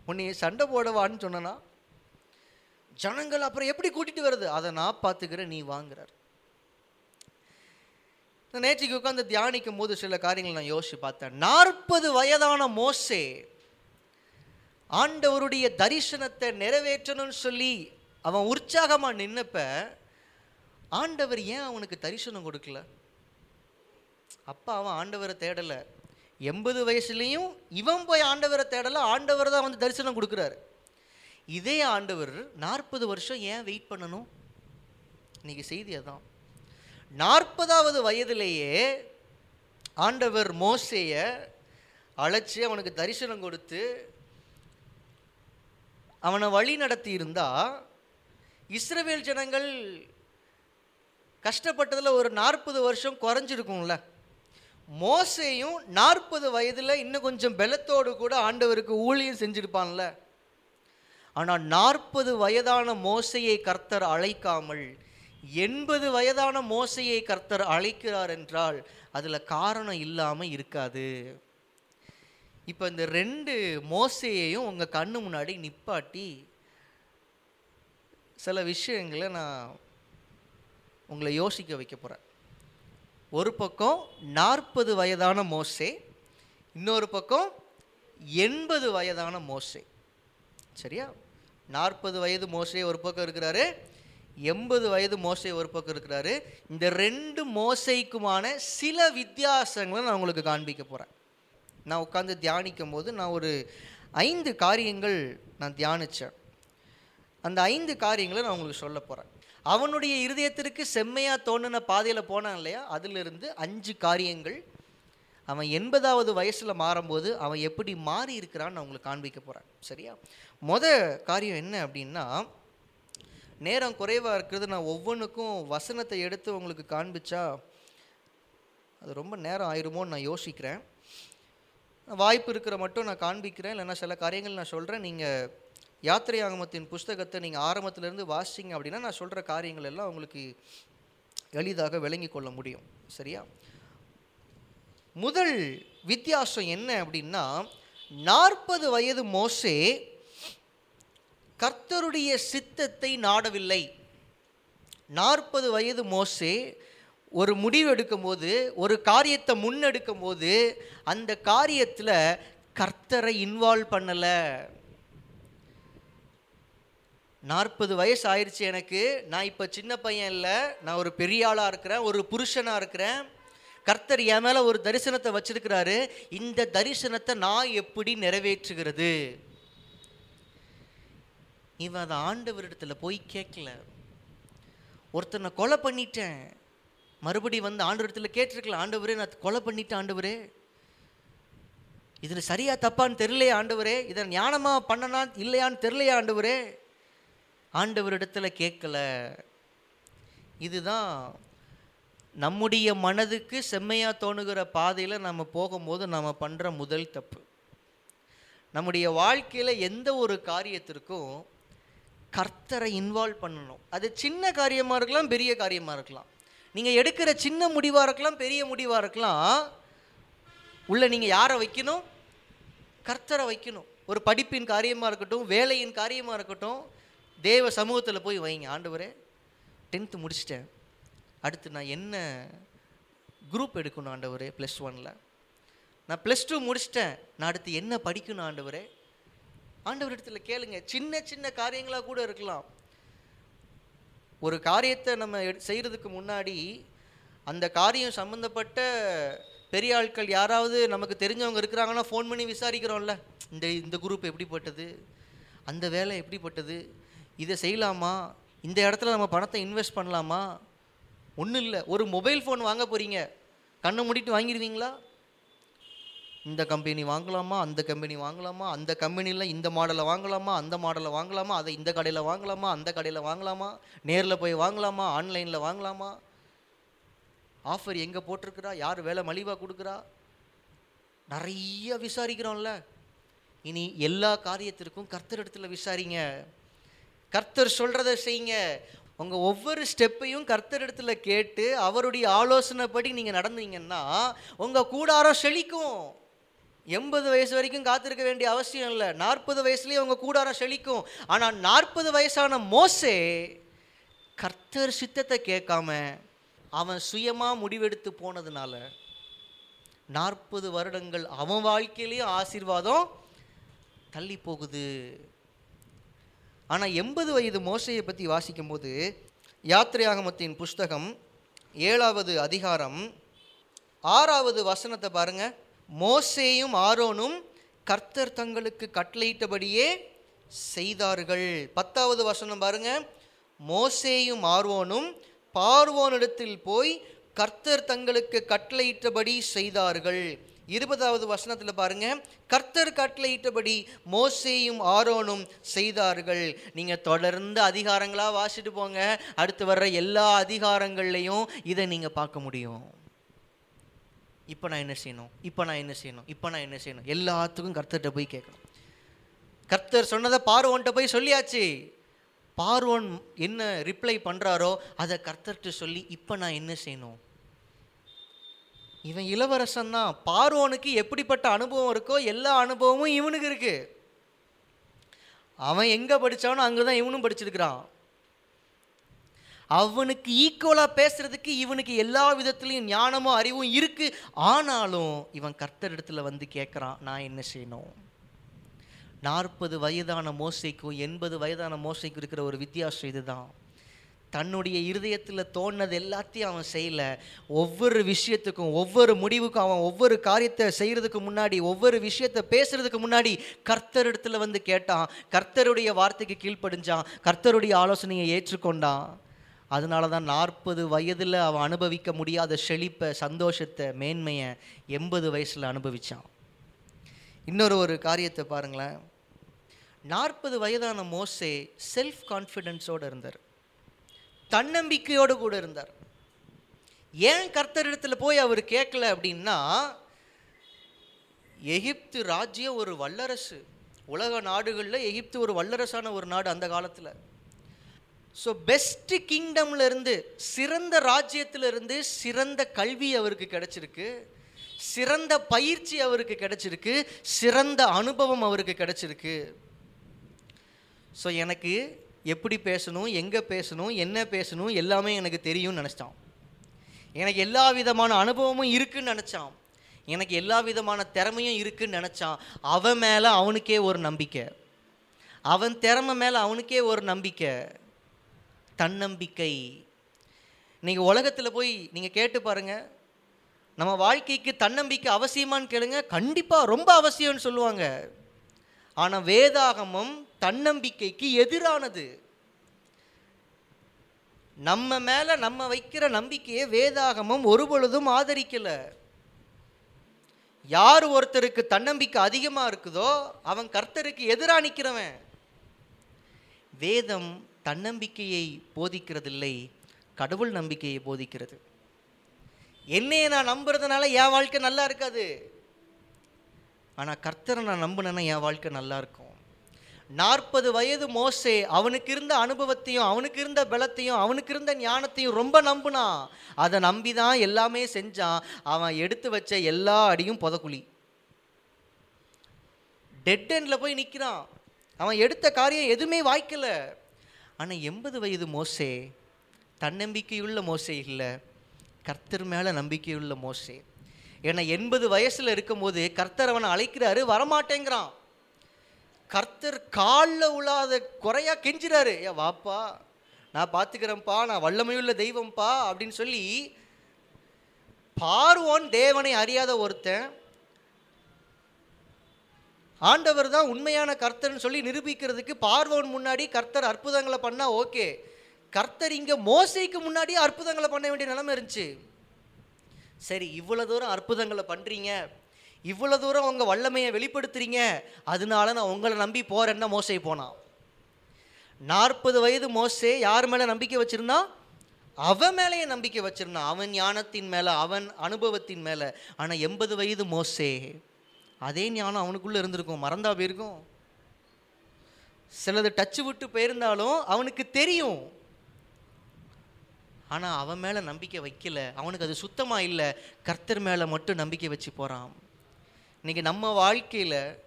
உன்னை சண்டை போடவான்னு சொன்னனா? ஜனங்கள் அப்புறம் எப்படி கூட்டிட்டு வருது அதை நான் பார்த்துக்கிறேன் நீ வாங்குறார். நேற்றுக்கு உட்காந்து தியானிக்கும் போது சில காரியங்கள் நான் யோசிச்சு பார்த்தேன். நாற்பது வயதான மோசே ஆண்டவருடைய தரிசனத்தை நிறைவேற்றணும்னு சொல்லி அவன் உற்சாகமாக நின்னப்ப ஆண்டவர் ஏன் அவனுக்கு தரிசனம் கொடுக்கல? அப்பா அவன் ஆண்டவரை தேடலை. எண்பது வயசுலேயும் இவன் போய் ஆண்டவரை தேடலை ஆண்டவர் தான் வந்து தரிசனம் கொடுக்குறாரு. இதே ஆண்டவர் நாற்பது வருஷம் ஏன் வெயிட் பண்ணணும்? இன்னைக்கு செய்தி அதான். நாற்பதாவது வயதிலேயே ஆண்டவர் மோசையை அழைச்சி அவனுக்கு தரிசனம் கொடுத்து அவனை வழி நடத்தி இருந்தா இஸ்ரவேல் ஜனங்கள் கஷ்டப்பட்டதில் ஒரு நாற்பது வருஷம் குறைஞ்சிருக்கும்ல. மோசையும் நாற்பது வயதில் இன்னும் கொஞ்சம் பலத்தோடு கூட ஆண்டவருக்கு ஊழியம் செஞ்சிருப்பான்ல. ஆனால் நாற்பது வயதான மோசையை கர்த்தர் அழைக்காமல் எண்பது வயதான மோசையை கர்த்தர் அழைக்கிறார் என்றால் அதில் காரணம் இல்லாமல் இருக்காது. இப்போ இந்த ரெண்டு மோசையையும் உங்கள் கண்ணு முன்னாடி நிப்பாட்டி சில விஷயங்களை நான் உங்களை யோசிக்க வைக்க போகிறேன் ஒரு பக்கம் நாற்பது வயதான மோசே இன்னொரு பக்கம் எண்பது வயதான மோசே. சரியா? நாற்பது வயது மோசே ஒரு பக்கம் இருக்கிறாரு எண்பது வயது மோசை ஒரு பக்கம் இருக்கிறாரு. இந்த ரெண்டு மோசைக்குமான சில வித்தியாசங்களை நான் உங்களுக்கு காண்பிக்க போகிறேன் நான் உட்காந்து தியானிக்கும் போது நான் ஒரு ஐந்து காரியங்கள் நான் தியானித்தேன் அந்த ஐந்து காரியங்களை நான் உங்களுக்கு சொல்ல போகிறேன் அவனுடைய இருதயத்திற்கு செம்மையாக தோணுன பாதையில் போனான் இல்லையா? அதிலிருந்து அஞ்சு காரியங்கள் அவன் எண்பதாவது வயசில் மாறும்போது அவன் எப்படி மாறி இருக்கிறான்னு நான் உங்களுக்கு காண்பிக்க போகிறேன் சரியா? மொத காரியம் என்ன அப்படின்னா நேரம் குறைவாக இருக்கிறது நான் ஒவ்வொன்றுக்கும் வசனத்தை எடுத்து உங்களுக்கு காண்பிச்சா அது ரொம்ப நேரம் ஆயிருமோன்னு நான் யோசிக்கிறேன். வாய்ப்பு இருக்கிற மட்டும் நான் காண்பிக்கிறேன். இல்லைன்னா சில காரியங்கள் நான் சொல்கிறேன் நீங்கள் யாத்திரை ஆகமத்தின் புஸ்தகத்தை நீங்கள் ஆரம்பத்திலேருந்து வாசிங்க அப்படின்னா நான் சொல்கிற காரியங்கள் எல்லாம் உங்களுக்கு எளிதாக விளங்கி கொள்ள முடியும். சரியா? முதல் வித்தியாசம் என்ன அப்படின்னா நாற்பது வயது மோசே கர்த்தருடைய சித்தத்தை நாடவில்லை. நாற்பது வயது மோசே ஒரு முடிவு எடுக்கும்போது ஒரு காரியத்தை முன்னெடுக்கும் போது அந்த காரியத்தில் கர்த்தரை இன்வால்வ் பண்ணலை. நாற்பது வயசு ஆயிடுச்சு எனக்கு. நான் இப்போ சின்ன பையன் இல்லை. நான் ஒரு பெரிய ஆளாக இருக்கிறேன். ஒரு புருஷனாக இருக்கிறேன். கர்த்தர் என் மேலே ஒரு தரிசனத்தை வச்சிருக்கிறாரு. இந்த தரிசனத்தை நான் எப்படி நிறைவேற்றுகிறது? இவன் அதை ஆண்டவரிடத்தில் போய் கேட்கல. ஒருத்தனை கொலை பண்ணிட்டேன். மறுபடி வந்து ஆண்டவரிடத்தில் கேட்டிருக்கல ஆண்டவரே நான் கொலை பண்ணிட்டேன் ஆண்டவரே. இதில் சரியா தப்பான்னு தெரியலையே ஆண்டவரே? இதை ஞானமாக பண்ணனா இல்லையான்னு தெரியலையா ஆண்டவரே? ஆண்டவரிடத்தில் கேட்கல. இதுதான் நம்முடைய மனதுக்கு செம்மையாக தோணுகிற பாதையில் நம்ம போகும்போது நம்ம பண்ணுற முதல் தப்பு. நம்முடைய வாழ்க்கையில் எந்த ஒரு காரியத்திற்கும் கர்த்தரை இன்வால்வ் பண்ணணும். அது சின்ன காரியமாக இருக்கலாம் பெரிய காரியமாக இருக்கலாம். நீங்கள் எடுக்கிற சின்ன முடிவாக இருக்கலாம் பெரிய முடிவாக இருக்கலாம். உள்ள நீங்கள் யாரை வைக்கணும்? கர்த்தரை வைக்கணும். ஒரு படிப்பின் காரியமாக இருக்கட்டும் வேலையின் காரியமாக இருக்கட்டும் தேவ சமூகத்தில் போய் வைங்க. ஆண்டவரே டென்த்து முடிச்சிட்டேன். அடுத்து நான் என்ன குரூப் எடுக்கணும் ஆண்டவரே ப்ளஸ் ஒனில் நான் ப்ளஸ் டூ முடிச்சிட்டேன். நான் அடுத்து என்ன படிக்கணும் ஆண்டவரே? ஆண்டவர் இடத்துல கேளுங்க. சின்ன சின்ன காரியங்களாக கூட இருக்கலாம். ஒரு காரியத்தை நம்ம எடு- முன்னாடி அந்த காரியம் சம்மந்தப்பட்ட பெரிய ஆட்கள் யாராவது நமக்கு தெரிஞ்சவங்க இருக்கிறாங்கன்னா ஃபோன் பண்ணி விசாரிக்கிறோம்ல. இந்த இந்த குரூப் எப்படிப்பட்டது அந்த வேலை எப்படிப்பட்டது இதை செய்யலாமா? இந்த இடத்துல நம்ம பணத்தை இன்வெஸ்ட் பண்ணலாமா? ஒன்றும் இல்லை. ஒரு மொபைல் ஃபோன் வாங்க போகிறீங்க கண்ணை மூடிட்டு வாங்கிடுவீங்களா? இந்த கம்பெனி வாங்கலாமா? அந்த கம்பெனி வாங்கலாமா? அந்த கம்பெனியில் இந்த மாடலை வாங்கலாமா? அந்த மாடலை வாங்கலாமா? அதை இந்த கடையில் வாங்கலாமா? அந்த கடையில் வாங்கலாமா? நேரில் போய் வாங்கலாமா? ஆன்லைனில் வாங்கலாமா? ஆஃபர் எங்கே போட்டிருக்கிறா? யார் வேலை மலிவாக கொடுக்குறா? நிறைய விசாரிக்கிறோம்ல. இனி எல்லா காரியத்திற்கும் கர்த்தர் இடத்துல விசாரிங்க. கர்த்தர் சொல்கிறத செய்யுங்க. உங்கள் ஒவ்வொரு ஸ்டெப்பையும் கர்த்தர் இடத்துல கேட்டு அவருடைய ஆலோசனைப்படி நீங்கள் நடந்தீங்கன்னா உங்கள் கூடாரம் செழிக்கும். எண்பது வயசு வரைக்கும் காத்திருக்க வேண்டிய அவசியம் இல்லை. நாற்பது வயசுலேயே உங்கள் கூடாரம் செழிக்கும். ஆனால் நாற்பது வயசான மோசே கர்த்தர் சித்தத்தை கேட்காம அவன் சுயமாக முடிவெடுத்து போனதுனால நாற்பது வருடங்கள் அவன் வாழ்க்கையிலையும் ஆசீர்வாதம் தள்ளி போகுது. ஆனால் எண்பது வயது மோசையை பற்றி வாசிக்கும்போது யாத்திரையாகமத்தின் புஸ்தகம் ஏழாவது அதிகாரம் ஆறாவது வசனத்தை பாருங்கள் மோசேயும் ஆரோனும் கர்த்தர் தங்களுக்கு கட்டளையிட்டபடியே செய்தார்கள். பத்தாவது வசனம் பாருங்க. மோசேயும் ஆர்வோனும் பார்வோனிடத்தில் போய் கர்த்தர் தங்களுக்கு கட்டளையிட்டபடி செய்தார்கள். இருபதாவது வசனத்தில் பாருங்க கர்த்தர் கட்டளையிட்டபடி மோசேயும் ஆரோனும் செய்தார்கள். நீங்கள் தொடர்ந்து அதிகாரங்களாக வாசிட்டு போங்க அடுத்து வர்ற எல்லா அதிகாரங்கள்லையும் இதை நீங்கள் பார்க்க முடியும். இப்போ நான் என்ன செய்யணும்? இப்போ நான் என்ன செய்யணும்? இப்போ நான் என்ன செய்யணும்? எல்லாத்துக்கும் கர்த்தர்கிட்ட போய் கேட்கணும். கர்த்தர் சொன்னதை பார்வோன்ட்ட போய் சொல்லியாச்சு. பார்வோன் என்ன ரிப்ளை பண்ணுறாரோ அதை கர்த்தர்கிட்ட சொல்லி இப்போ நான் என்ன செய்யணும்? இவன் இளவரசன் தான் பார்வோனுக்கு எப்படிப்பட்ட அனுபவம் இருக்கோ எல்லா அனுபவமும் இவனுக்கு இருக்கு. அவன் எங்கே படித்தானோ அங்கே தான் இவனும் படிச்சிருக்கிறான். அவனுக்கு ஈக்குவலாக பேசுறதுக்கு இவனுக்கு எல்லா விதத்துலையும் ஞானமும் அறிவும் இருக்கு. ஆனாலும் இவன் கர்த்தர் இடத்துல வந்து கேட்குறான் நான் என்ன செய்யணும்? நாற்பது வயதான மோசைக்கும் எண்பது வயதான மோசைக்கும் இருக்கிற ஒரு வித்தியாசம் இதுதான். தன்னுடைய இருதயத்தில் தோணுனது எல்லாத்தையும் அவன் செய்யல. ஒவ்வொரு விஷயத்துக்கும் ஒவ்வொரு முடிவுக்கும் அவன் ஒவ்வொரு காரியத்தை செய்கிறதுக்கு முன்னாடி ஒவ்வொரு விஷயத்தை பேசுறதுக்கு முன்னாடி கர்த்தர் இடத்துல வந்து கேட்டான். கர்த்தருடைய வார்த்தைக்கு கீழ்ப்படிஞ்சான். கர்த்தருடைய ஆலோசனையை ஏற்றுக்கொண்டான். அதனால தான் நாற்பது வயதில் அவன் அனுபவிக்க முடியாத செழிப்பை சந்தோஷத்தை மேன்மையை எண்பது வயசில் அனுபவிச்சான். இன்னொரு ஒரு காரியத்தை பாருங்களேன். நாற்பது வயதான மோசே செல்ஃப் கான்ஃபிடென்ஸோடு இருந்தார். தன்னம்பிக்கையோடு கூட இருந்தார். ஏன் கர்த்தரிடத்தில் போய் அவர் கேட்கல அப்படின்னா எகிப்து ராஜ்யம் ஒரு வல்லரசு. உலக நாடுகளில் எகிப்து ஒரு வல்லரசான ஒரு நாடு அந்த காலத்தில். ஸோ பெஸ்ட்டு கிங்டம்லேருந்து சிறந்த ராஜ்யத்திலிருந்து சிறந்த கல்வி அவருக்கு கிடச்சிருக்கு. சிறந்த பயிற்சி அவருக்கு கிடச்சிருக்கு. சிறந்த அனுபவம் அவருக்கு கிடச்சிருக்கு. ஸோ எனக்கு எப்படி பேசணும் எங்கே பேசணும் என்ன பேசணும் எல்லாமே எனக்கு தெரியும்னு நினச்சான். எனக்கு எல்லா விதமான அனுபவமும் இருக்குன்னு நினச்சான். எனக்கு எல்லா விதமான திறமையும் இருக்குன்னு நினச்சான். அவன் மேலே அவனுக்கே ஒரு நம்பிக்கை. அவன் திறமை மேலே அவனுக்கே ஒரு நம்பிக்கை. தன்னம்பிக்கை. நீங்கள் உலகத்தில் போய் நீங்கள் கேட்டு பாருங்க. நம்ம வாழ்க்கைக்கு தன்னம்பிக்கை அவசியமான்னு கேளுங்க. கண்டிப்பாக ரொம்ப அவசியம்னு சொல்லுவாங்க. ஆனால் வேதாகமம் தன்னம்பிக்கைக்கு எதிரானது. நம்ம மேலே நம்ம வைக்கிற நம்பிக்கையை வேதாகமம் ஒரு பொழுதும் ஆதரிக்கல. யார் ஒருத்தருக்கு தன்னம்பிக்கை அதிகமாக இருக்குதோ அவன் கர்த்தருக்கு எதிராக நிற்கிறவன் வேதம் தன்னம்பிக்கையை போதிக்கிறதில்லை கடவுள் நம்பிக்கையை போதிக்கிறது. என்னையை நான் நம்புறதுனால என் வாழ்க்கை நல்லா இருக்காது. ஆனால் கர்த்தரை நான் நம்பினேன்னா என் வாழ்க்கை நல்லா இருக்கும். நாற்பது வயது மோசே அவனுக்கு இருந்த அனுபவத்தையும் அவனுக்கு இருந்த பலத்தையும் அவனுக்கு இருந்த ஞானத்தையும் ரொம்ப நம்பினான் அதை நம்பி தான் எல்லாமே செஞ்சான். அவன் எடுத்து வச்ச எல்லா அடியும் புதக்குழி. டெட் எண்டில் போய் நிற்கிறான் அவன் எடுத்த காரியம் எதுவுமே வாய்க்கல. ஆனால் எண்பது வயது மோசே தன்னம்பிக்கையுள்ள மோசே இல்லை. கர்த்தர் மேலே நம்பிக்கையுள்ள மோசே. ஏன்னா எண்பது வயசில் இருக்கும்போது கர்த்தர் அவனை அழைக்கிறாரு வரமாட்டேங்கிறான். கர்த்தர் காலில் உழாத குறையா கெஞ்சிறாரு. ஏ வாப்பா நான் பார்த்துக்கிறேன்ப்பா நான் வல்லமையுள்ள தெய்வம்ப்பா அப்படின்னு சொல்லி பார்வோன் தேவனை அறியாத ஒருத்தன் ஆண்டவர் தான் உண்மையான கர்த்தர்னு சொல்லி நிரூபிக்கிறதுக்கு பார்வோன் முன்னாடி கர்த்தர் அற்புதங்களை பண்ணால் ஓகே. கர்த்தர் இங்கே மோசைக்கு முன்னாடியே அற்புதங்களை பண்ண வேண்டிய நிலைமை இருந்துச்சு. சரி இவ்வளோ தூரம் அற்புதங்களை பண்ணுறீங்க இவ்வளோ தூரம் உங்கள் வல்லமையை வெளிப்படுத்துறீங்க அதனால நான் உங்களை நம்பி போகிறேன்னா மோசை போனான். நாற்பது வயது மோசே யார் மேலே நம்பிக்கை வச்சுருந்தா? அவன் மேலேயே நம்பிக்கை வச்சிருந்தான். அவன் ஞானத்தின் மேலே அவன் அனுபவத்தின் மேலே. ஆனால் எண்பது வயது மோசே அதே ஞானம் அவனுக்குள்ளே இருந்திருக்கும். மறந்தா போயிருக்கும். சிலது டச்சு விட்டு போயிருந்தாலும் அவனுக்கு தெரியும். ஆனால் அவன் மேலே நம்பிக்கை வைக்கல. அவனுக்கு அது சுத்தமாக இல்லை. கர்த்தர் மேலே மட்டும் நம்பிக்கை வச்சு போகிறான் இன்றைக்கி நம்ம வாழ்க்கையில்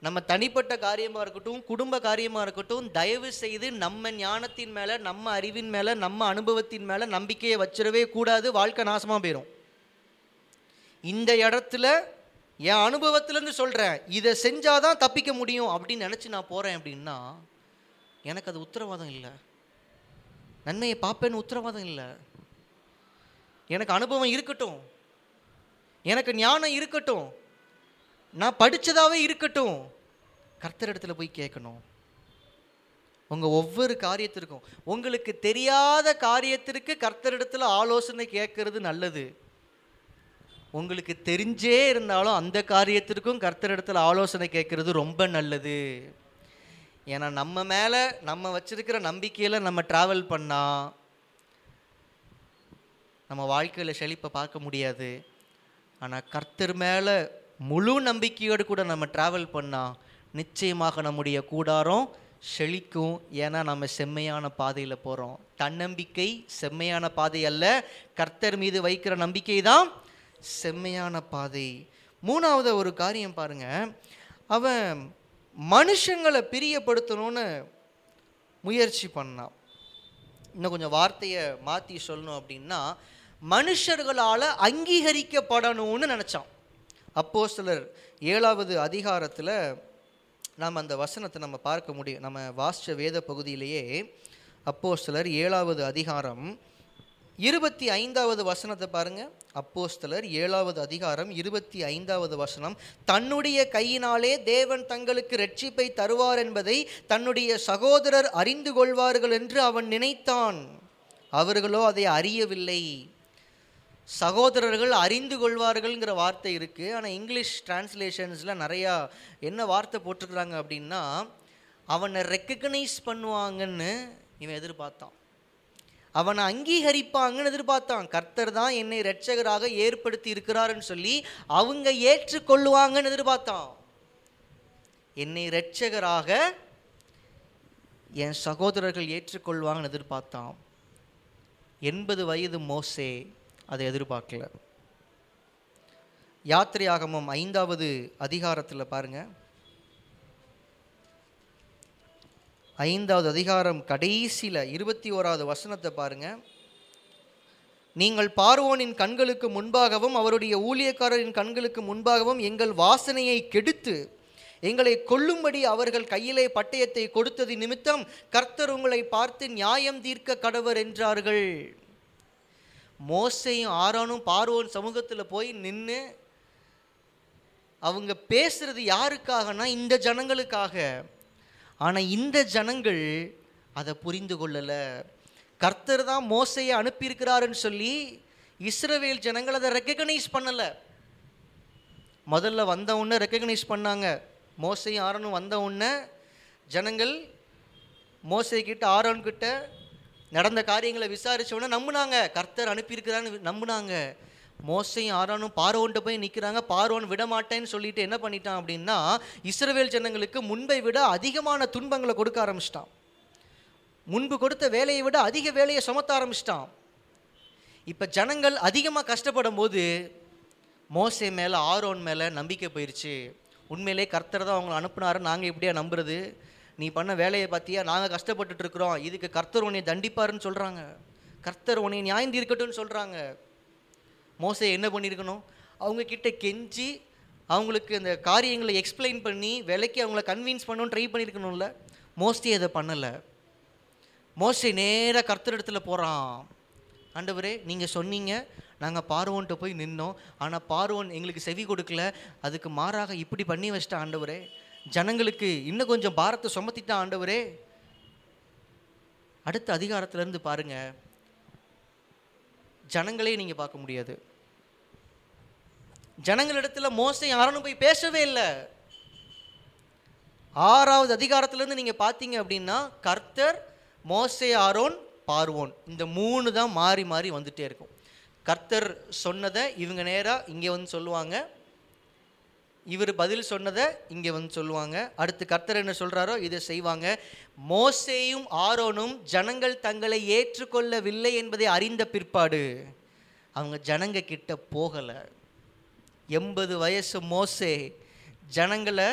நம்ம தனிப்பட்ட காரியமாக இருக்கட்டும் குடும்ப காரியமாக இருக்கட்டும் தயவு செய்து நம்ம ஞானத்தின் மேலே நம்ம அறிவின் மேலே நம்ம அனுபவத்தின் மேலே நம்பிக்கையை வச்சிடவே கூடாது வாழ்க்கை நாசமாக போயிடும் இந்த இடத்துல என் அனுபவத்திலேருந்து சொல்கிறேன் இதை செஞ்சால் தான் தப்பிக்க முடியும் அப்படின்னு நினச்சி நான் போகிறேன் அப்படின்னா எனக்கு அது உத்தரவாதம் இல்லை. நன்மையை பார்ப்பேன்னு உத்தரவாதம் இல்லை. எனக்கு அனுபவம் இருக்கட்டும். எனக்கு ஞானம் இருக்கட்டும். நான் படித்ததாகவே இருக்கட்டும். கர்த்தர் இடத்துல போய் கேட்கணும். உங்கள் ஒவ்வொரு காரியத்திற்கும் உங்களுக்கு தெரியாத காரியத்திற்கு கர்த்தரிடத்தில் ஆலோசனை கேட்கறது நல்லது. உங்களுக்கு தெரிஞ்சே இருந்தாலும் அந்த காரியத்திற்கும் கர்த்தரிடத்தில் ஆலோசனை கேட்கறது ரொம்ப நல்லது. ஏன்னா நம்ம மேலே நம்ம வச்சிருக்கிற நம்பிக்கையில் நம்ம ட்ராவல் பண்ணால் நம்ம வாழ்க்கையில் செழிப்பை பார்க்க முடியாது. ஆனால் கர்த்தர் மேலே முழு நம்பிக்கையோடு கூட நம்ம ட்ராவல் பண்ணால் நிச்சயமாக நம்முடைய கூடாரம் செழிக்கும். ஏன்னா நம்ம செம்மையான பாதையில் போகிறோம் தன்னம்பிக்கை செம்மையான பாதை அல்ல. கர்த்தர் மீது வைக்கிற நம்பிக்கை தான் செம்மையான பாதை. மூணாவது ஒரு காரியம் பாருங்க. அவன் மனுஷங்களை பிரியப்படுத்தணும்னு முயற்சி பண்ணான். இன்னும் கொஞ்சம் வார்த்தையை மாற்றி சொல்லணும் அப்படின்னா மனுஷர்களால் அங்கீகரிக்கப்படணும்னு நினச்சான். அப்போ சிலர் ஏழாவது அதிகாரத்தில் நாம் அந்த வசனத்தை நம்ம பார்க்க முடியும். நம்ம வாசிச்ச வேத பகுதியிலேயே அப்போ சிலர் ஏழாவது அதிகாரம். இருபத்தி ஐந்தாவது வசனத்தை பாருங்க. அப்போஸ்தலர் ஏழாவது அதிகாரம் இருபத்தி ஐந்தாவது வசனம். தன்னுடைய கையினாலே தேவன் தங்களுக்கு ரட்சிப்பை தருவார் என்பதை தன்னுடைய சகோதரர் அறிந்து கொள்வார்கள் என்று அவன் நினைத்தான். அவர்களோ அதை அறியவில்லை. சகோதரர்கள் அறிந்து கொள்வார்கள்ங்கிற வார்த்தை இருக்குது ஆனால் இங்கிலீஷ் டிரான்ஸ்லேஷன்ஸில் நிறையா என்ன வார்த்தை போட்டிருக்கிறாங்க அப்படின்னா அவனை ரெக்கக்னைஸ் பண்ணுவாங்கன்னு இவன் எதிர்பார்த்தான். அவனை அங்கீகரிப்பாங்கன்னு எதிர்பார்த்தான். கர்த்தர் தான் என்னை ரட்சகராக ஏற்படுத்தி இருக்கிறாருன்னு சொல்லி அவங்க ஏற்றுக்கொள்ளுவாங்கன்னு எதிர்பார்த்தான். என்னை ரட்சகராக என் சகோதரர்கள் ஏற்றுக்கொள்வாங்கன்னு எதிர்பார்த்தான். எண்பது வயது மோசே அதை எதிர்பார்க்கல. யாத்திரையாகமம் ஐந்தாவது அதிகாரத்தில் பாருங்க. ஐந்தாவது அதிகாரம் கடைசியில் இருபத்தி ஓராவது வசனத்தை பாருங்கள் நீங்கள் பார்வோனின் கண்களுக்கு முன்பாகவும் அவருடைய ஊழியக்காரரின் கண்களுக்கு முன்பாகவும் எங்கள் வாசனையை கெடுத்து எங்களை கொல்லும்படி அவர்கள் கையிலே பட்டயத்தை கொடுத்தது நிமித்தம் கர்த்தர் உங்களை பார்த்து நியாயம் தீர்க்க கடவர் என்றார்கள். மோசையும் ஆரானும் பார்வோன் சமூகத்தில் போய் நின்று அவங்க பேசுறது யாருக்காகனா இந்த ஜனங்களுக்காக. ஆனால் இந்த ஜனங்கள் அதை புரிந்து கொள்ளலை. கர்த்தர் தான் மோசையை அனுப்பியிருக்கிறாருன்னு சொல்லி இஸ்ரவேல் ஜனங்கள் அதை ரெக்கக்னைஸ் பண்ணலை. முதல்ல வந்த உடனே ரெக்கக்னைஸ் பண்ணாங்க. மோசையும் ஆரோனும் வந்த உடனே ஜனங்கள் மோசை கிட்ட ஆரோன் கிட்ட நடந்த காரியங்களை விசாரித்தவொடனே உடனே நம்புனாங்க. கர்த்தர் அனுப்பியிருக்கிறான்னு நம்புனாங்க. மோசையும் ஆரானும் பார்வோன்ட்ட போய் நிற்கிறாங்க பார்வோன் விட மாட்டேன்னு சொல்லிட்டு என்ன பண்ணிட்டான் அப்படின்னா இஸ்ரவேல் ஜனங்களுக்கு முன்பை விட அதிகமான துன்பங்களை கொடுக்க ஆரம்பிச்சிட்டான். முன்பு கொடுத்த வேலையை விட அதிக வேலையை சுமத்த ஆரம்பிச்சிட்டான். இப்போ ஜனங்கள் அதிகமாக கஷ்டப்படும் போது மோசை மேலே ஆரோன் மேலே நம்பிக்கை போயிடுச்சு உண்மையிலே கர்த்தர் தான் அவங்களை அனுப்புனாரு நாங்கள் எப்படியா நம்புறது? நீ பண்ண வேலையை பார்த்தியா நாங்கள் கஷ்டப்பட்டுட்டு இருக்கிறோம் இதுக்கு கர்த்தர் உன்னை தண்டிப்பாருன்னு சொல்கிறாங்க கர்த்தர் உன்னை நியாயம் தீர்க்கட்டும்னு சொல்கிறாங்க மோசை என்ன பண்ணியிருக்கணும்? அவங்கக்கிட்ட கெஞ்சி அவங்களுக்கு அந்த காரியங்களை எக்ஸ்பிளைன் பண்ணி விலைக்கு அவங்கள கன்வின்ஸ் பண்ணணும்னு ட்ரை பண்ணியிருக்கணும்ல. மோஸ்ட்லி அதை பண்ணலை. மோஸ்ட்லி நேராக கர்த்தர் இடத்துல போகிறான் ஆண்டவரே நீங்கள் சொன்னீங்க. நாங்கள் பார்வோன்ட்ட போய் நின்னோம். ஆனால் பார்வோன் எங்களுக்கு செவி கொடுக்கல. அதுக்கு மாறாக இப்படி பண்ணி வச்சிட்டேன் ஆண்டவரே. ஜனங்களுக்கு இன்னும் கொஞ்சம் பாரத்தை சுமத்திட்டான் ஆண்டவரே. அடுத்த அதிகாரத்திலேருந்து பாருங்க. ஜனங்களே நீங்கள் பார்க்க முடியாது. ஜனங்களிடத்தில் மோசம் யாரும் போய் பேசவே இல்லை. ஆறாவது அதிகாரத்திலேருந்து நீங்கள் பார்த்தீங்க அப்படின்னா கர்த்தர் மோசே ஆரோன் பார்வோன். இந்த மூணு தான் மாறி மாறி வந்துகிட்டே இருக்கும். கர்த்தர் சொன்னதை இவங்க நேராக இங்கே வந்து சொல்லுவாங்க. இவர் பதில் சொன்னதை இங்கே வந்து சொல்லுவாங்க. அடுத்து கர்த்தர் என்ன சொல்கிறாரோ இதை செய்வாங்க. மோசேயும் ஆரோனும் ஜனங்கள் தங்களை ஏற்றுக்கொள்ளவில்லை என்பதை அறிந்த பிற்பாடு அவங்க ஜனங்க கிட்ட போகலை. எண்பது வயசு மோசே ஜனங்களை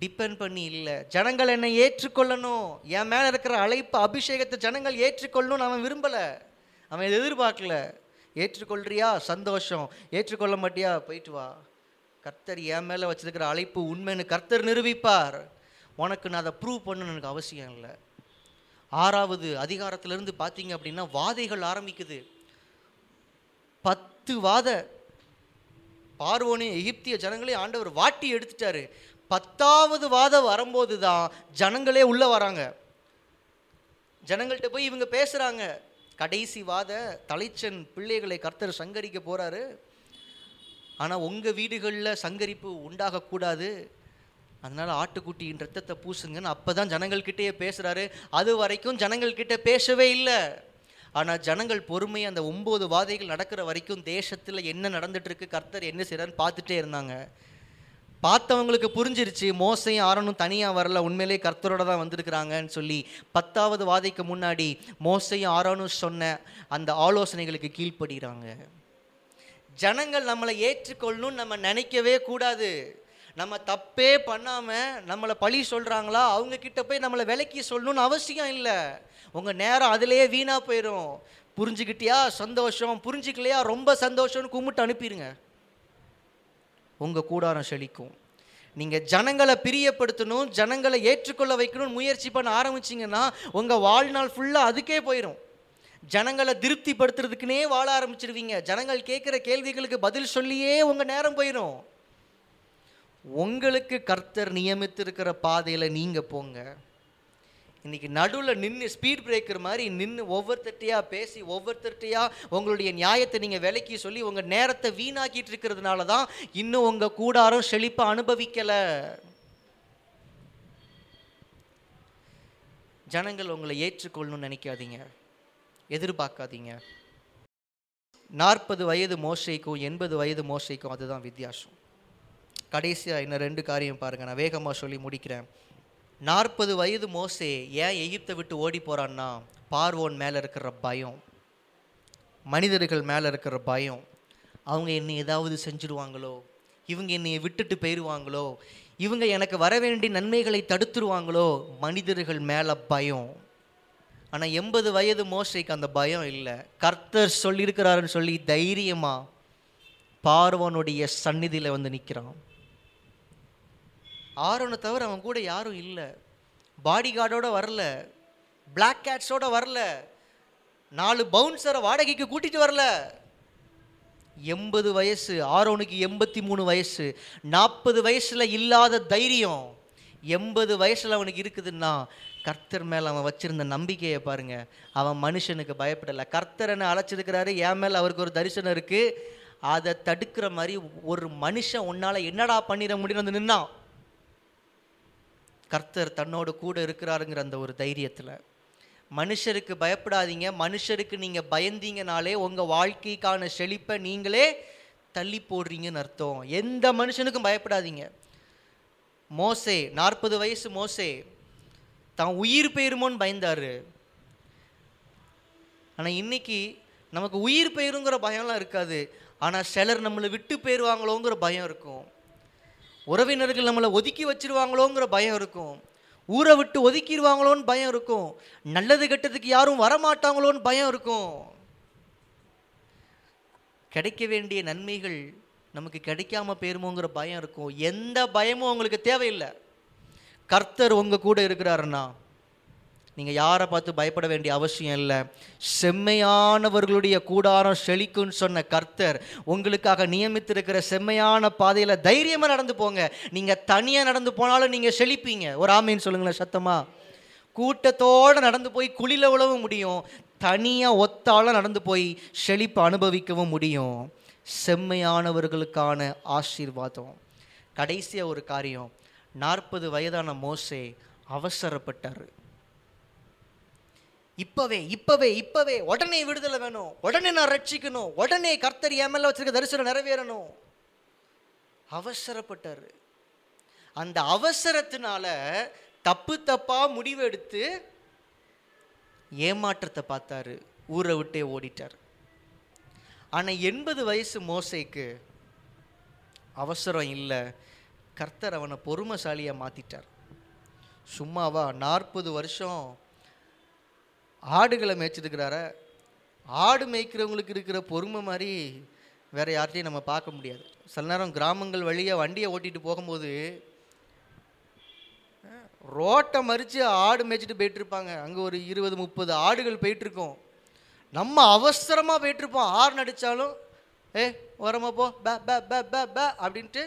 டிபெண்ட் பண்ணி இல்லை. ஜனங்கள் என்னை ஏற்றுக்கொள்ளணும். என் மேலே இருக்கிற அழைப்பு அபிஷேகத்தை ஜனங்கள் ஏற்றுக்கொள்ளணும்னு அவன் விரும்பலை. அவன் எதிர்பார்க்கல. ஏற்றுக்கொள்றியா? சந்தோஷம். ஏற்றுக்கொள்ள மாட்டியா? போயிட்டு வா. கர்த்தர் என் மேலே வச்சிருக்கிற அழைப்பு உண்மைன்னு கர்த்தர் நிரூபிப்பார். உனக்கு நான் அதை ப்ரூவ் பண்ணணும்னு எனக்கு அவசியம் இல்லை. ஆறாவது அதிகாரத்திலிருந்து பார்த்தீங்க அப்படின்னா வாதைகள் ஆரம்பிக்குது. பத்து வாத பார்வோனே எகிப்திய ஜனங்களே ஆண்டவர் வாட்டி எடுத்துட்டாரு. பத்தாவது வாதம் வரும்போது தான் ஜனங்களே உள்ளே வராங்க. ஜனங்கள்கிட்ட போய் இவங்க பேசுகிறாங்க கடைசி வாத தலைச்சன் பிள்ளைகளை கர்த்தர் சங்கரிக்க போகிறாரு ஆனால் உங்கள் வீடுகளில் சங்கரிப்பு உண்டாகக்கூடாது. அதனால் ஆட்டுக்குட்டியின் ரத்தத்தை பூசுங்கன்னு அப்போ தான் ஜனங்கள்கிட்டயே பேசுகிறாரு அது வரைக்கும் ஜனங்கள்கிட்ட பேசவே இல்லை. ஆனால் ஜனங்கள் பொறுமை அந்த ஒம்பது வாதைகள் நடக்கிற வரைக்கும் தேசத்தில் என்ன நடந்துட்டுருக்கு கர்த்தர் என்ன செய்கிறான்னு பார்த்துட்டே இருந்தாங்க. பார்த்தவங்களுக்கு புரிஞ்சிருச்சு மோசையும் ஆரணும் தனியாக வரல உண்மையிலே கர்த்தரோட தான் வந்திருக்கிறாங்கன்னு சொல்லி. பத்தாவது வாதைக்கு முன்னாடி மோசையும் ஆரோனும் சொன்ன அந்த ஆலோசனைகளுக்கு கீழ்ப்படுகிறாங்க ஜனங்கள் நம்மளை ஏற்றுக்கொள்ளணும்னு நம்ம நினைக்கவே கூடாது. நம்ம தப்பே பண்ணாமல் நம்மளை பழி சொல்கிறாங்களா அவங்கக்கிட்ட போய் நம்மளை விலக்கி சொல்லணும்னு அவசியம் இல்லை. உங்கள் நேரம் அதிலேயே வீணாக போயிடும் புரிஞ்சுக்கிட்டியா? சந்தோஷம். புரிஞ்சுக்கலையா? ரொம்ப சந்தோஷம்னு கும்பிட்டு அனுப்பிடுங்க உங்கள் கூடாரம் செழிக்கும். நீங்கள் ஜனங்களை பிரியப்படுத்தணும் ஜனங்களை ஏற்றுக்கொள்ள வைக்கணும்னு முயற்சி பண்ண ஆரம்பிச்சிங்கன்னா உங்கள் வாழ்நாள் ஃபுல்லாக அதுக்கே போயிடும் ஜனங்களை திருப்திப்படுத்துறதுக்குனே வாழ ஆரம்பிச்சிருவீங்க. ஜனங்கள் கேட்குற கேள்விகளுக்கு பதில் சொல்லியே உங்கள் நேரம் போயிடும் உங்களுக்கு கர்த்தர் நியமித்திருக்கிற பாதையில் நீங்கள் போங்க. இன்னைக்கு நடுவில் நின்று ஸ்பீட் பிரேக்கர் மாதிரி நின்று ஒவ்வொருத்தட்டையாக பேசி ஒவ்வொருத்தட்டையாக உங்களுடைய நியாயத்தை நீங்கள் விலைக்கு சொல்லி உங்கள் நேரத்தை வீணாக்கிட்டு இருக்கிறதுனால தான் இன்னும் உங்கள் கூடாரம் செழிப்பை அனுபவிக்கலை. ஜனங்கள் உங்களை ஏற்றுக்கொள்ளணும்னு நினைக்காதீங்க. எதிர்பார்க்காதீங்க. நாற்பது வயது மோசைக்கும் எண்பது வயது மோசைக்கும் அதுதான் வித்தியாசம். கடைசியாக இன்னும் ரெண்டு காரியம் பாருங்கள் நான் வேகமாக சொல்லி முடிக்கிறேன். நாற்பது வயது மோசே ஏன் எகிப்தை விட்டு ஓடி போகிறான்னா பார்வோன் மேலே இருக்கிற பயம். மனிதர்கள் மேலே இருக்கிற பயம். அவங்க என்னை ஏதாவது செஞ்சுருவாங்களோ? இவங்க என்னை விட்டுட்டு போயிடுவாங்களோ இவங்க எனக்கு வர வேண்டிய நன்மைகளை தடுத்துருவாங்களோ? மனிதர்கள் மேலே பயம். ஆனால் எண்பது வயது மோசைக்கு அந்த பயம் இல்லை. கர்த்தர் சொல்லியிருக்கிறாருன்னு சொல்லி தைரியமாக பார்வனுடைய சந்நிதியில் வந்து நிற்கிறான் ஆரோனை தவிர அவன் கூட யாரும் இல்லை. பாடி கார்டோட வரல. பிளாக் கேட்ஸோட வரல. நாலு பவுன்சரை வாடகைக்கு கூட்டிகிட்டு வரல. எண்பது வயசு ஆரோனுக்கு எண்பத்தி மூணு வயசு நாற்பது வயசில் இல்லாத தைரியம். எண்பது வயசில் அவனுக்கு இருக்குதுன்னா கர்த்தர் மேலே அவன் வச்சிருந்த நம்பிக்கையை பாருங்கள் அவன் மனுஷனுக்கு பயப்படலை. கர்த்தர் என்ன அழைச்சிருக்கிறாரு என் மேலே அவருக்கு ஒரு தரிசனம் இருக்குது அதை தடுக்கிற மாதிரி ஒரு மனுஷன் உன்னால் என்னடா பண்ணிட முடியும் வந்து நின்னான். கர்த்தர் தன்னோட கூட இருக்கிறாருங்கிற அந்த ஒரு தைரியத்தில். மனுஷருக்கு பயப்படாதீங்க. மனுஷருக்கு நீங்கள் பயந்தீங்கனாலே உங்கள் வாழ்க்கைக்கான செழிப்பை நீங்களே தள்ளி போடுறீங்கன்னு அர்த்தம். எந்த மனுஷனுக்கும் பயப்படாதீங்க. மோசே நாற்பது வயசு மோசே. தான் உயிர் போயிருமோன்னு பயந்தார். ஆனால் இன்றைக்கி நமக்கு உயிர் போயிருங்கிற பயம்லாம் இருக்காது. ஆனால் சிலர் நம்மளை விட்டு போயிடுவாங்களோங்கிற பயம் இருக்கும். உறவினர்கள் நம்மளை ஒதுக்கி வச்சிருவாங்களோங்கிற பயம் இருக்கும். ஊரை விட்டு ஒதுக்கிடுவாங்களோன்னு பயம் இருக்கும். நல்லது கெட்டதுக்கு யாரும் வரமாட்டாங்களோன்னு பயம் இருக்கும். கிடைக்க வேண்டிய நன்மைகள் நமக்கு கிடைக்காம போயிருமோங்கிற பயம் இருக்கும். எந்த பயமும் உங்களுக்கு தேவையில்லை. கர்த்தர் உங்க கூட இருக்கிறாருன்னா நீங்கள் யாரை பார்த்து பயப்பட வேண்டிய அவசியம் இல்லை. செம்மையானவர்களுடைய கூடாரம் செழிக்கும்னு சொன்ன கர்த்தர் உங்களுக்காக நியமித்திருக்கிற செம்மையான பாதையில் தைரியமாக நடந்து போங்க. நீங்கள் தனியாக நடந்து போனாலும் நீங்கள் செழிப்பீங்க. ஒரு ஆமைன்னு சொல்லுங்களேன் சத்தமாக கூட்டத்தோடு நடந்து போய் குளில உழவும் முடியும். தனியாக ஒத்தால நடந்து போய் செழிப்பு அனுபவிக்கவும் முடியும். செம்மையானவர்களுக்கான ஆசீர்வாதம். கடைசியாக ஒரு காரியம். நாற்பது வயதான மோசே அவசரப்பட்டார். இப்பவே இப்பவே இப்பவே உடனே விடுதலை வேணும். உடனே நான் ரட்சிக்கணும். உடனே கர்த்தர் என் வச்சிருக்க தரிசனம் நிறைவேறணும். அவசரப்பட்டாரு. அந்த அவசரத்தினால தப்பு தப்பாக முடிவெடுத்து ஏமாற்றத்தை பார்த்தாரு. ஊரை விட்டே ஓடிட்டார். ஆனால் எண்பது வயசு மோசைக்கு அவசரம் இல்லை. கர்த்தர் அவனை பொறுமைசாலியா மாற்றிட்டார் சும்மாவா நாற்பது வருஷம் ஆடுகளை மேய்ச்சிருக்கிறார? ஆடு மேய்க்கிறவங்களுக்கு இருக்கிற பொறுமை மாதிரி வேறு யார்ட்டையும் நம்ம பார்க்க முடியாது. சில நேரம் கிராமங்கள் வழியாக வண்டியை ஓட்டிகிட்டு போகும்போது ரோட்டை மறித்து ஆடு மேய்ச்சிட்டு போயிட்டுருப்பாங்க. அங்கே ஒரு இருபது முப்பது ஆடுகள் போயிட்டுருக்கோம். நம்ம அவசரமாக போயிட்டுருப்போம். ஆறு நடித்தாலும் ஏ உரமா போ பே பே பே பே பே அப்படின்ட்டு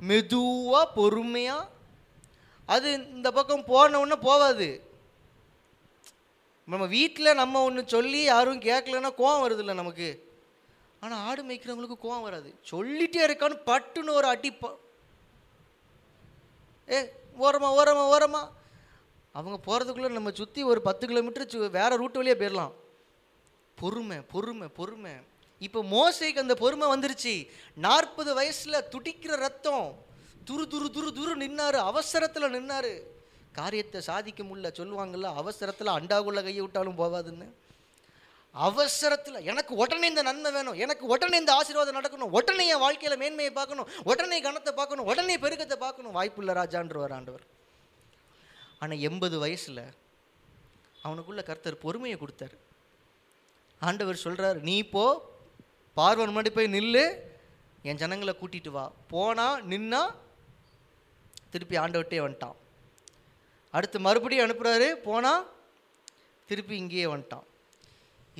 மெதுவாக பொறுமையாக அது இந்த பக்கம் போனவுடனே போகாது நம்ம வீட்டில் நம்ம ஒன்று சொல்லி யாரும் கேட்கலன்னா கோவம் வருதில்ல நமக்கு. ஆனால் ஆடு மேய்க்கிறவங்களுக்கு கோவம் வராது. சொல்லிட்டே இருக்கான்னு பட்டுன்னு ஒரு அடி ப- ஏ ஓரமா ஓரமா ஓரமா. அவங்க போகிறதுக்குள்ளே நம்ம சுற்றி ஒரு பத்து கிலோமீட்டர் சு வேற ரூட் வழியாக போயிடலாம் பொறுமை பொறுமை பொறுமை. இப்போ மோசைக்கு அந்த பொறுமை வந்துருச்சு. நாற்பது வயசில் துடிக்கிற ரத்தம் துரு துரு துரு துரு நின்னார் அவசரத்தில் நின்னார். காரியத்தை சாதிக்க முடியல சொல்லுவாங்கல்ல அவசரத்தில் அண்டாக்குள்ளே கையை விட்டாலும் போகாதுன்னு அவசரத்தில் எனக்கு உடனே இந்த நன்மை வேணும் எனக்கு உடனே இந்த ஆசீர்வாதம் நடக்கணும் உடனே என் வாழ்க்கையில் மேன்மையை பார்க்கணும் உடனே கணத்தை பார்க்கணும் உடனே பெருக்கத்தை பார்க்கணும் வாய்ப்புள்ள ராஜான்றவர் ஆண்டவர். ஆனால் எண்பது வயசில் அவனுக்குள்ள கர்த்தர் பொறுமையை கொடுத்தாரு. ஆண்டவர் சொல்கிறார் நீ போ பார்வன் முன்னாடி போய் நில்லு என் ஜனங்களை கூட்டிகிட்டு வா. போனால் நின்னா திருப்பி ஆண்டவட்டே வந்துட்டான். அடுத்து மறுபடியும் அனுப்புகிறாரு போனால் திருப்பி இங்கேயே வந்துட்டான்.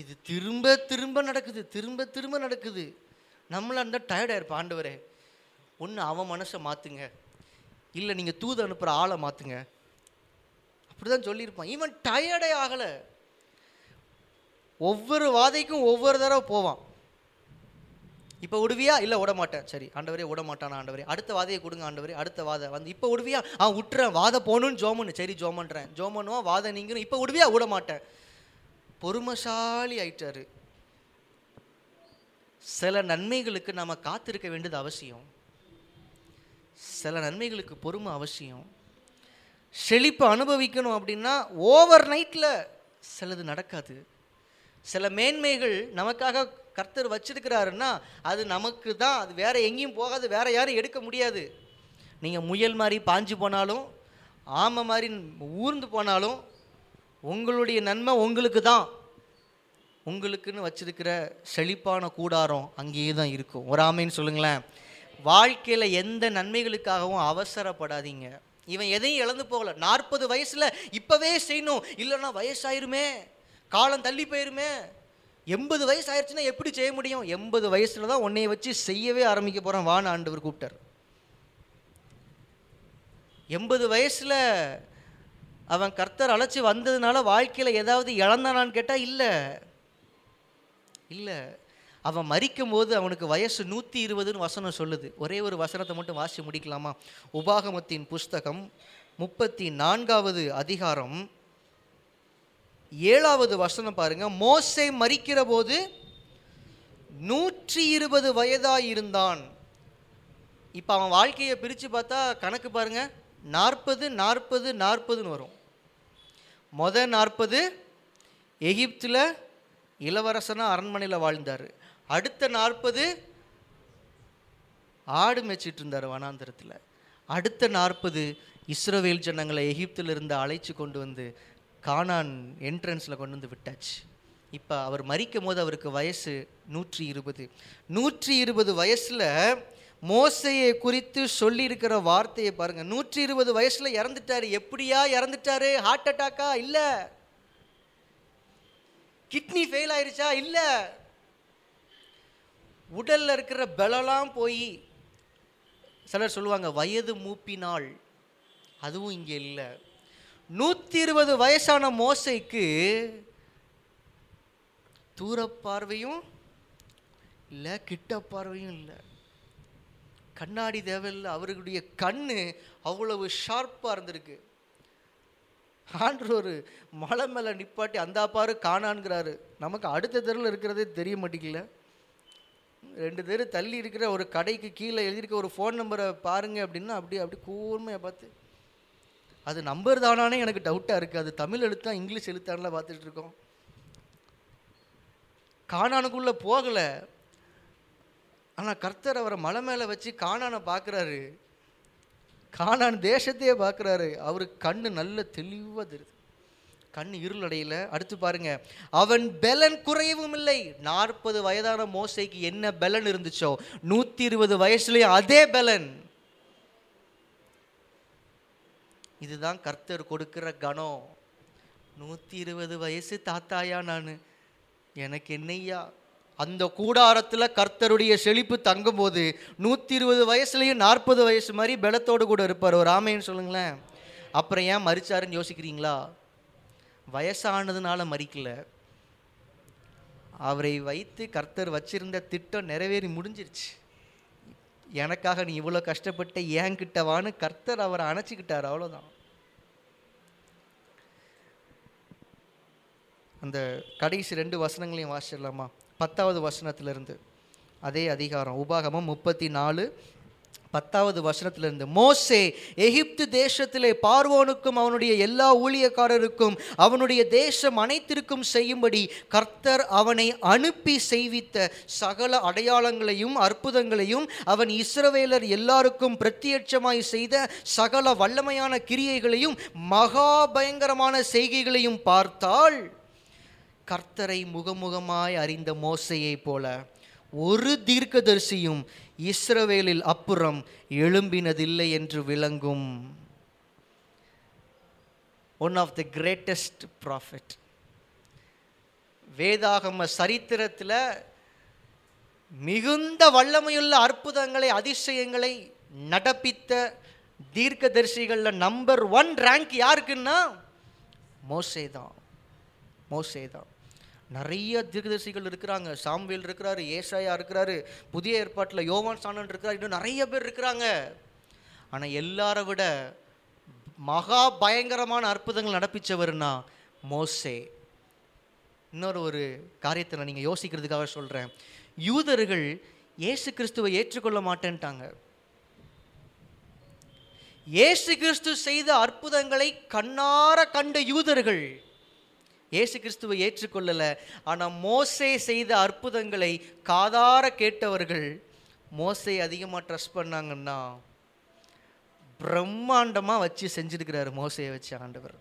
இது திரும்ப திரும்ப நடக்குது திரும்ப திரும்ப நடக்குது. நம்மளாக இருந்தால் டயர்டாயிருப்பா ஆண்டவரே. ஒன்று அவன் மனசை மாற்றுங்க இல்லை நீங்கள் தூது அனுப்புகிற ஆளை மாற்றுங்க அப்படி தான் சொல்லியிருப்பான். இவன் டயர்டே ஆகலை. ஒவ்வொரு வாதைக்கும் ஒவ்வொரு தடவை போவான். இப்போ விடுவியா? இல்லை விட மாட்டேன். சரி ஆண்டவரே விட மாட்டானா ஆண்டவரே? அடுத்த வாதையை கொடுங்க ஆண்டவரே அடுத்த வாதை. வந்து இப்போ விடுவியா? ஆ விட்டுறேன் வாதை போகணும்னு ஜோமனு. சரி ஜோமன்றேன். ஜோமனுவா வாதை நீங்கணும். இப்போ விடுவியா? விட மாட்டேன். பொறுமைசாலி ஆயிட்டாரு. சில நன்மைகளுக்கு நாம் காத்திருக்க வேண்டியது அவசியம். சில நன்மைகளுக்கு பொறுமை அவசியம். செழிப்பு அனுபவிக்கணும் அப்படின்னா ஓவர் நைட்டில் சிலது நடக்காது. சில மேன்மைகள் நமக்காக கர்த்தர் வச்சிருக்கிறாருன்னா அது நமக்கு தான் அது வேற எங்கேயும் போகாது வேறு யாரும் எடுக்க முடியாது. நீங்கள் முயல் மாதிரி பாஞ்சு போனாலும் ஆமை மாதிரி ஊர்ந்து போனாலும் உங்களுடைய நன்மை உங்களுக்கு தான். உங்களுக்குன்னு வச்சிருக்கிற செழிப்பான கூடாரம் அங்கேயே தான் இருக்கும். ஒரு ஆமைன்னு சொல்லுங்களேன். வாழ்க்கையில் எந்த நன்மைகளுக்காகவும் அவசரப்படாதீங்க. இவன் எதையும் இழந்து போகல. நாற்பது வயசில் இப்போவே செய்யணும். இல்லைன்னா வயசாயிருமே. காலம் தள்ளி போயிருமே. எண்பது வயசு ஆயிடுச்சுன்னா எப்படி செய்ய முடியும்? எண்பது வயசில் தான் உன்னைய வச்சு செய்யவே ஆரம்பிக்க போகிறேன் வான்னு ஆண்டவர் கூப்பிட்டார். எண்பது வயசில் அவன் கர்த்தர் அழைச்சி வந்ததுனால வாழ்க்கையில் ஏதாவது இழந்தானான்னு கேட்டால் இல்லை. இல்லை. அவன் மறிக்கும் போது அவனுக்கு வயசு நூற்றி இருபதுன்னு வசனம் சொல்லுது. ஒரே ஒரு வசனத்தை மட்டும் வாசி முடிக்கலாமா? உபாகமத்தின் புஸ்தகம் முப்பத்தி நான்காவது அதிகாரம் ஏழாவது வசனம் பாருங்க. மோசை மறிக்கிற போது நூற்றி இருபது வயதாக இருந்தான் இப்போ அவன் வாழ்க்கையை பிரித்து பார்த்தா கணக்கு பாருங்க. நாற்பது நாற்பது நாற்பதுன்னு வரும். மொத நாற்பது எகிப்தில் இளவரசனாக அரண்மனையில் வாழ்ந்தார். அடுத்த நாற்பது ஆடு மேய்ச்சிட்டு இருந்தார் வனாந்திரத்தில். அடுத்த நாற்பது இஸ்ரோவேல் ஜனங்களை எகிப்திலிருந்து அழைச்சி கொண்டு வந்து கானான் என்ட்ரன்ஸில் கொண்டு வந்து விட்டாச்சு. இப்போ அவர் மறிக்கும் போது அவருக்கு வயசு நூற்றி இருபது நூற்றி இருபது வயசில் மோசையை குறித்து சொல்லியிருக்கிற வார்த்தையை பாருங்க. நூற்றி இருபது வயசில் இறந்துட்டாரு. எப்படியா இறந்துட்டாரு? ஹார்ட் அட்டாக்கா இல்லை. கிட்னி ஃபெயில் ஆயிடுச்சா இல்லை. உடலில் இருக்கிற பலலாம் போய் சிலர் சொல்லுவாங்க வயது மூப்பினால். அதுவும் இங்கே இல்லை. நூற்றி இருபது வயசான மோசைக்கு தூர பார்வையும் இல்லை கிட்ட பார்வையும் இல்லை. கண்ணாடி தேவையில்லை அவர்களுடைய கண்ணு அவ்வளவு ஷார்ப்பாக இருந்திருக்கு. ஆண்டோர் ஒரு மலை மேலே நிப்பாட்டி அந்த பாரு காணான்கிறாரு. நமக்கு அடுத்த தெருவில் இருக்கிறதே தெரிய மாட்டேங்கல ரெண்டு தெரு தள்ளி இருக்கிற ஒரு கடைக்கு கீழே எழுதியிருக்க ஒரு ஃபோன் நம்பரை பாருங்க அப்படின்னா அப்படி அப்படி கூர்மையாக பார்த்து அது நம்பர் தானானே எனக்கு டவுட்டாக இருக்குது அது தமிழ் எழுத்தா இங்கிலீஷ் எழுத்தான்லாம் பார்த்துட்டு இருக்கோம். காணானுக்குள்ளே போகலை. ஆனால் கர்த்தர் அவரை மலை மேலே வச்சு காணானை பார்க்குறாரு. காணான் தேசத்தையே பார்க்குறாரு. அவருக்கு கண் நல்ல தெளிவாக தெரியுது. கண் இருளடையில அடுத்து பாருங்க. அவன் பெலன் குறையவும் இல்லை. நாற்பது வயதான மோசைக்கு என்ன பெலன் இருந்துச்சோ? நூற்றி இருபது வயசுலேயும் அதே பெலன். இதுதான் கர்த்தர் கொடுக்குற கணம். நூற்றி இருபது வயசு தாத்தாயா நான். எனக்கு என்னையா? அந்த கூடாரத்தில் கர்த்தருடைய செழிப்பு தங்கும்போது நூற்றி இருபது வயசுலேயும் நாற்பது வயசு மாதிரி பலத்தோடு கூட இருப்பார். ஒரு ஆமைன்னு சொல்லுங்களேன். அப்புறம் ஏன் மறிச்சாருன்னு யோசிக்கிறீங்களா? வயசானதுனால மறிக்கல அவரை வைத்து கர்த்தர் வச்சிருந்த திட்டம் நிறைவேறி முடிஞ்சிருச்சு. எனக்காக நீ இவ்வளோ கஷ்டப்பட்ட ஏன் கிட்டவான்னு கர்த்தர் அவரை அணைச்சிக்கிட்டார். அவ்வளோதான் அந்த கடைசி ரெண்டு வசனங்களையும் வாசிச்சிடலாமா? பத்தாவது வசனத்திலிருந்து. அதே அதிகாரம். உபாகமம் முப்பத்தி நாலு பத்தாவது வசனத்திலிருந்து மோசே எகிப்து தேசத்திலே பார்வோனுக்கும் அவனுடைய எல்லா ஊழியக்காரருக்கும் அவனுடைய தேசம் அனைத்திற்கும் செய்யும்படி கர்த்தர் அவனை அனுப்பி செய்வித்த சகல அடையாளங்களையும் அற்புதங்களையும் அவன் இஸ்ரவேலர் எல்லாருக்கும் பிரத்யட்சமாய் செய்த சகல வல்லமையான கிரியைகளையும் மகா பயங்கரமான செய்கைகளையும் பார்த்தால் கர்த்தரை முகமுகமாய் அறிந்த மோசையைப் போல ஒரு தீர்க்கதரிசியும் இஸ்ரவேலில் அப்புறம் எழும்பினதில்லை என்று விளங்கும். One of the greatest prophet வேதாகம சரித்திரத்தில் மிகுந்த வல்லமையுள்ள அற்புதங்களை அதிசயங்களை நடப்பித்த தீர்க்கதரிசிகளில் நம்பர் ஒன் ரேங்க் யாருக்குன்னா? மோசே தான் மோசே தான் நிறைய தீர்க்கதரிசிகள் இருக்கிறாங்க. சாம்வேல் இருக்கிறாரு ஏசாயா இருக்கிறாரு புதிய ஏற்பாட்டில் யோவான் சாணன் இருக்கிறார் இன்னும் நிறைய பேர் இருக்கிறாங்க. ஆனால் எல்லாரை விட மகா பயங்கரமான அற்புதங்கள் நடப்பிச்சவர்னா மோசே. இன்னொரு ஒரு காரியத்தை நான் நீங்கள் யோசிக்கிறதுக்காக சொல்கிறேன் யூதர்கள் இயேசு கிறிஸ்துவை ஏற்றுக்கொள்ள மாட்டேன்ட்டாங்க. இயேசு கிறிஸ்து செய்த அற்புதங்களை கண்ணார கண்ட யூதர்கள் இயேசு கிறிஸ்துவை ஏற்றுக்கொள்ளலை. ஆனால் மோசே செய்த அற்புதங்களை காதார கேட்டவர்கள் மோசை அதிகமாக ட்ரஸ்ட் பண்ணாங்கன்னா பிரம்மாண்டமாக வச்சு செஞ்சுருக்கிறாரு மோசையை வச்சு ஆண்டவர்.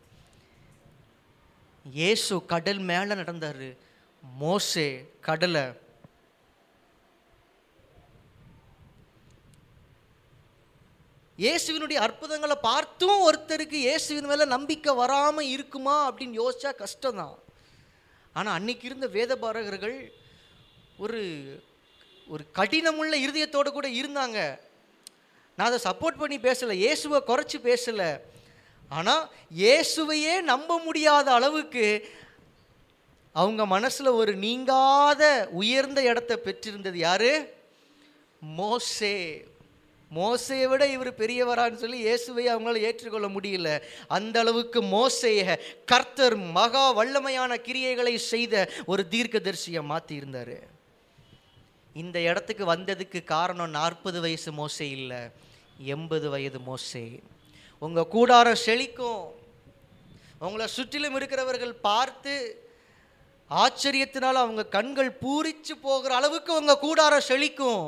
இயேசு கடல் மேலே நடந்தார். மோசே கடலை இயேசுவினுடைய அற்புதங்களை பார்த்தும் ஒருத்தருக்கு இயேசுவின் மேலே நம்பிக்கை வராமல் இருக்குமா அப்படின்னு யோசிச்சா கஷ்டம்தான். ஆனால் அன்னைக்கு இருந்த வேத பாரகர்கள் ஒரு ஒரு கடினமுள்ள இருதயத்தோடு கூட இருந்தாங்க. நான் அதை சப்போர்ட் பண்ணி பேசலை இயேசுவை குறைச்சி பேசலை. ஆனால் இயேசுவையே நம்ப முடியாத அளவுக்கு அவங்க மனசில் ஒரு நீங்காத உயர்ந்த இடத்த பெற்றிருந்தது யார்? மோசே. மோசையை விட இவர் பெரியவரான்னு சொல்லி இயேசுவை அவங்களால ஏற்றுக்கொள்ள முடியல. அந்த அளவுக்கு மோசைய கர்த்தர் மகா வல்லமையான கிரியைகளை செய்த ஒரு தீர்க்கதரிசியை மாற்றியிருந்தார் இந்த இடத்துக்கு வந்ததுக்கு காரணம் நாற்பது வயசு மோசை இல்லை எண்பது வயது மோசை. உங்கள் கூடாரம் செழிக்கும். உங்களை சுற்றிலும் இருக்கிறவர்கள் பார்த்து ஆச்சரியத்தினால் அவங்க கண்கள் பூரிச்சு போகிற அளவுக்கு உங்கள் கூடாரம் செழிக்கும்.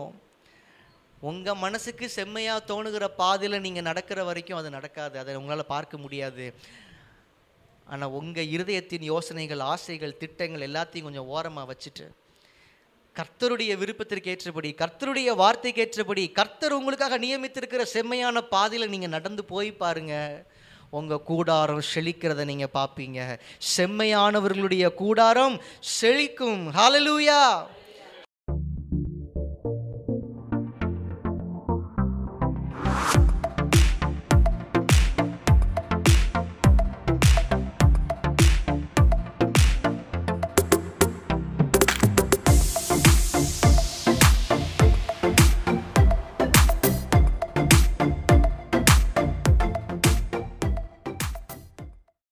உங்கள் மனசுக்கு செம்மையாக தோணுகிற பாதையில் நீங்கள் நடக்கிற வரைக்கும் அது நடக்காது. அதை உங்களால் பார்க்க முடியாது. ஆனால் உங்கள் இருதயத்தின் யோசனைகள் ஆசைகள் திட்டங்கள் எல்லாத்தையும் கொஞ்சம் ஓரமாக வச்சுட்டு கர்த்தருடைய விருப்பத்திற்கு ஏற்றபடி கர்த்தருடைய வார்த்தைக்கு ஏற்றபடி கர்த்தர் உங்களுக்காக நியமித்திருக்கிற செம்மையான பாதையில் நீங்கள் நடந்து போய் பாருங்கள் உங்கள் கூடாரம் செழிக்கிறத நீங்கள் பார்ப்பீங்க. செம்மையானவர்களுடைய கூடாரம் செழிக்கும். ஹாலலூயா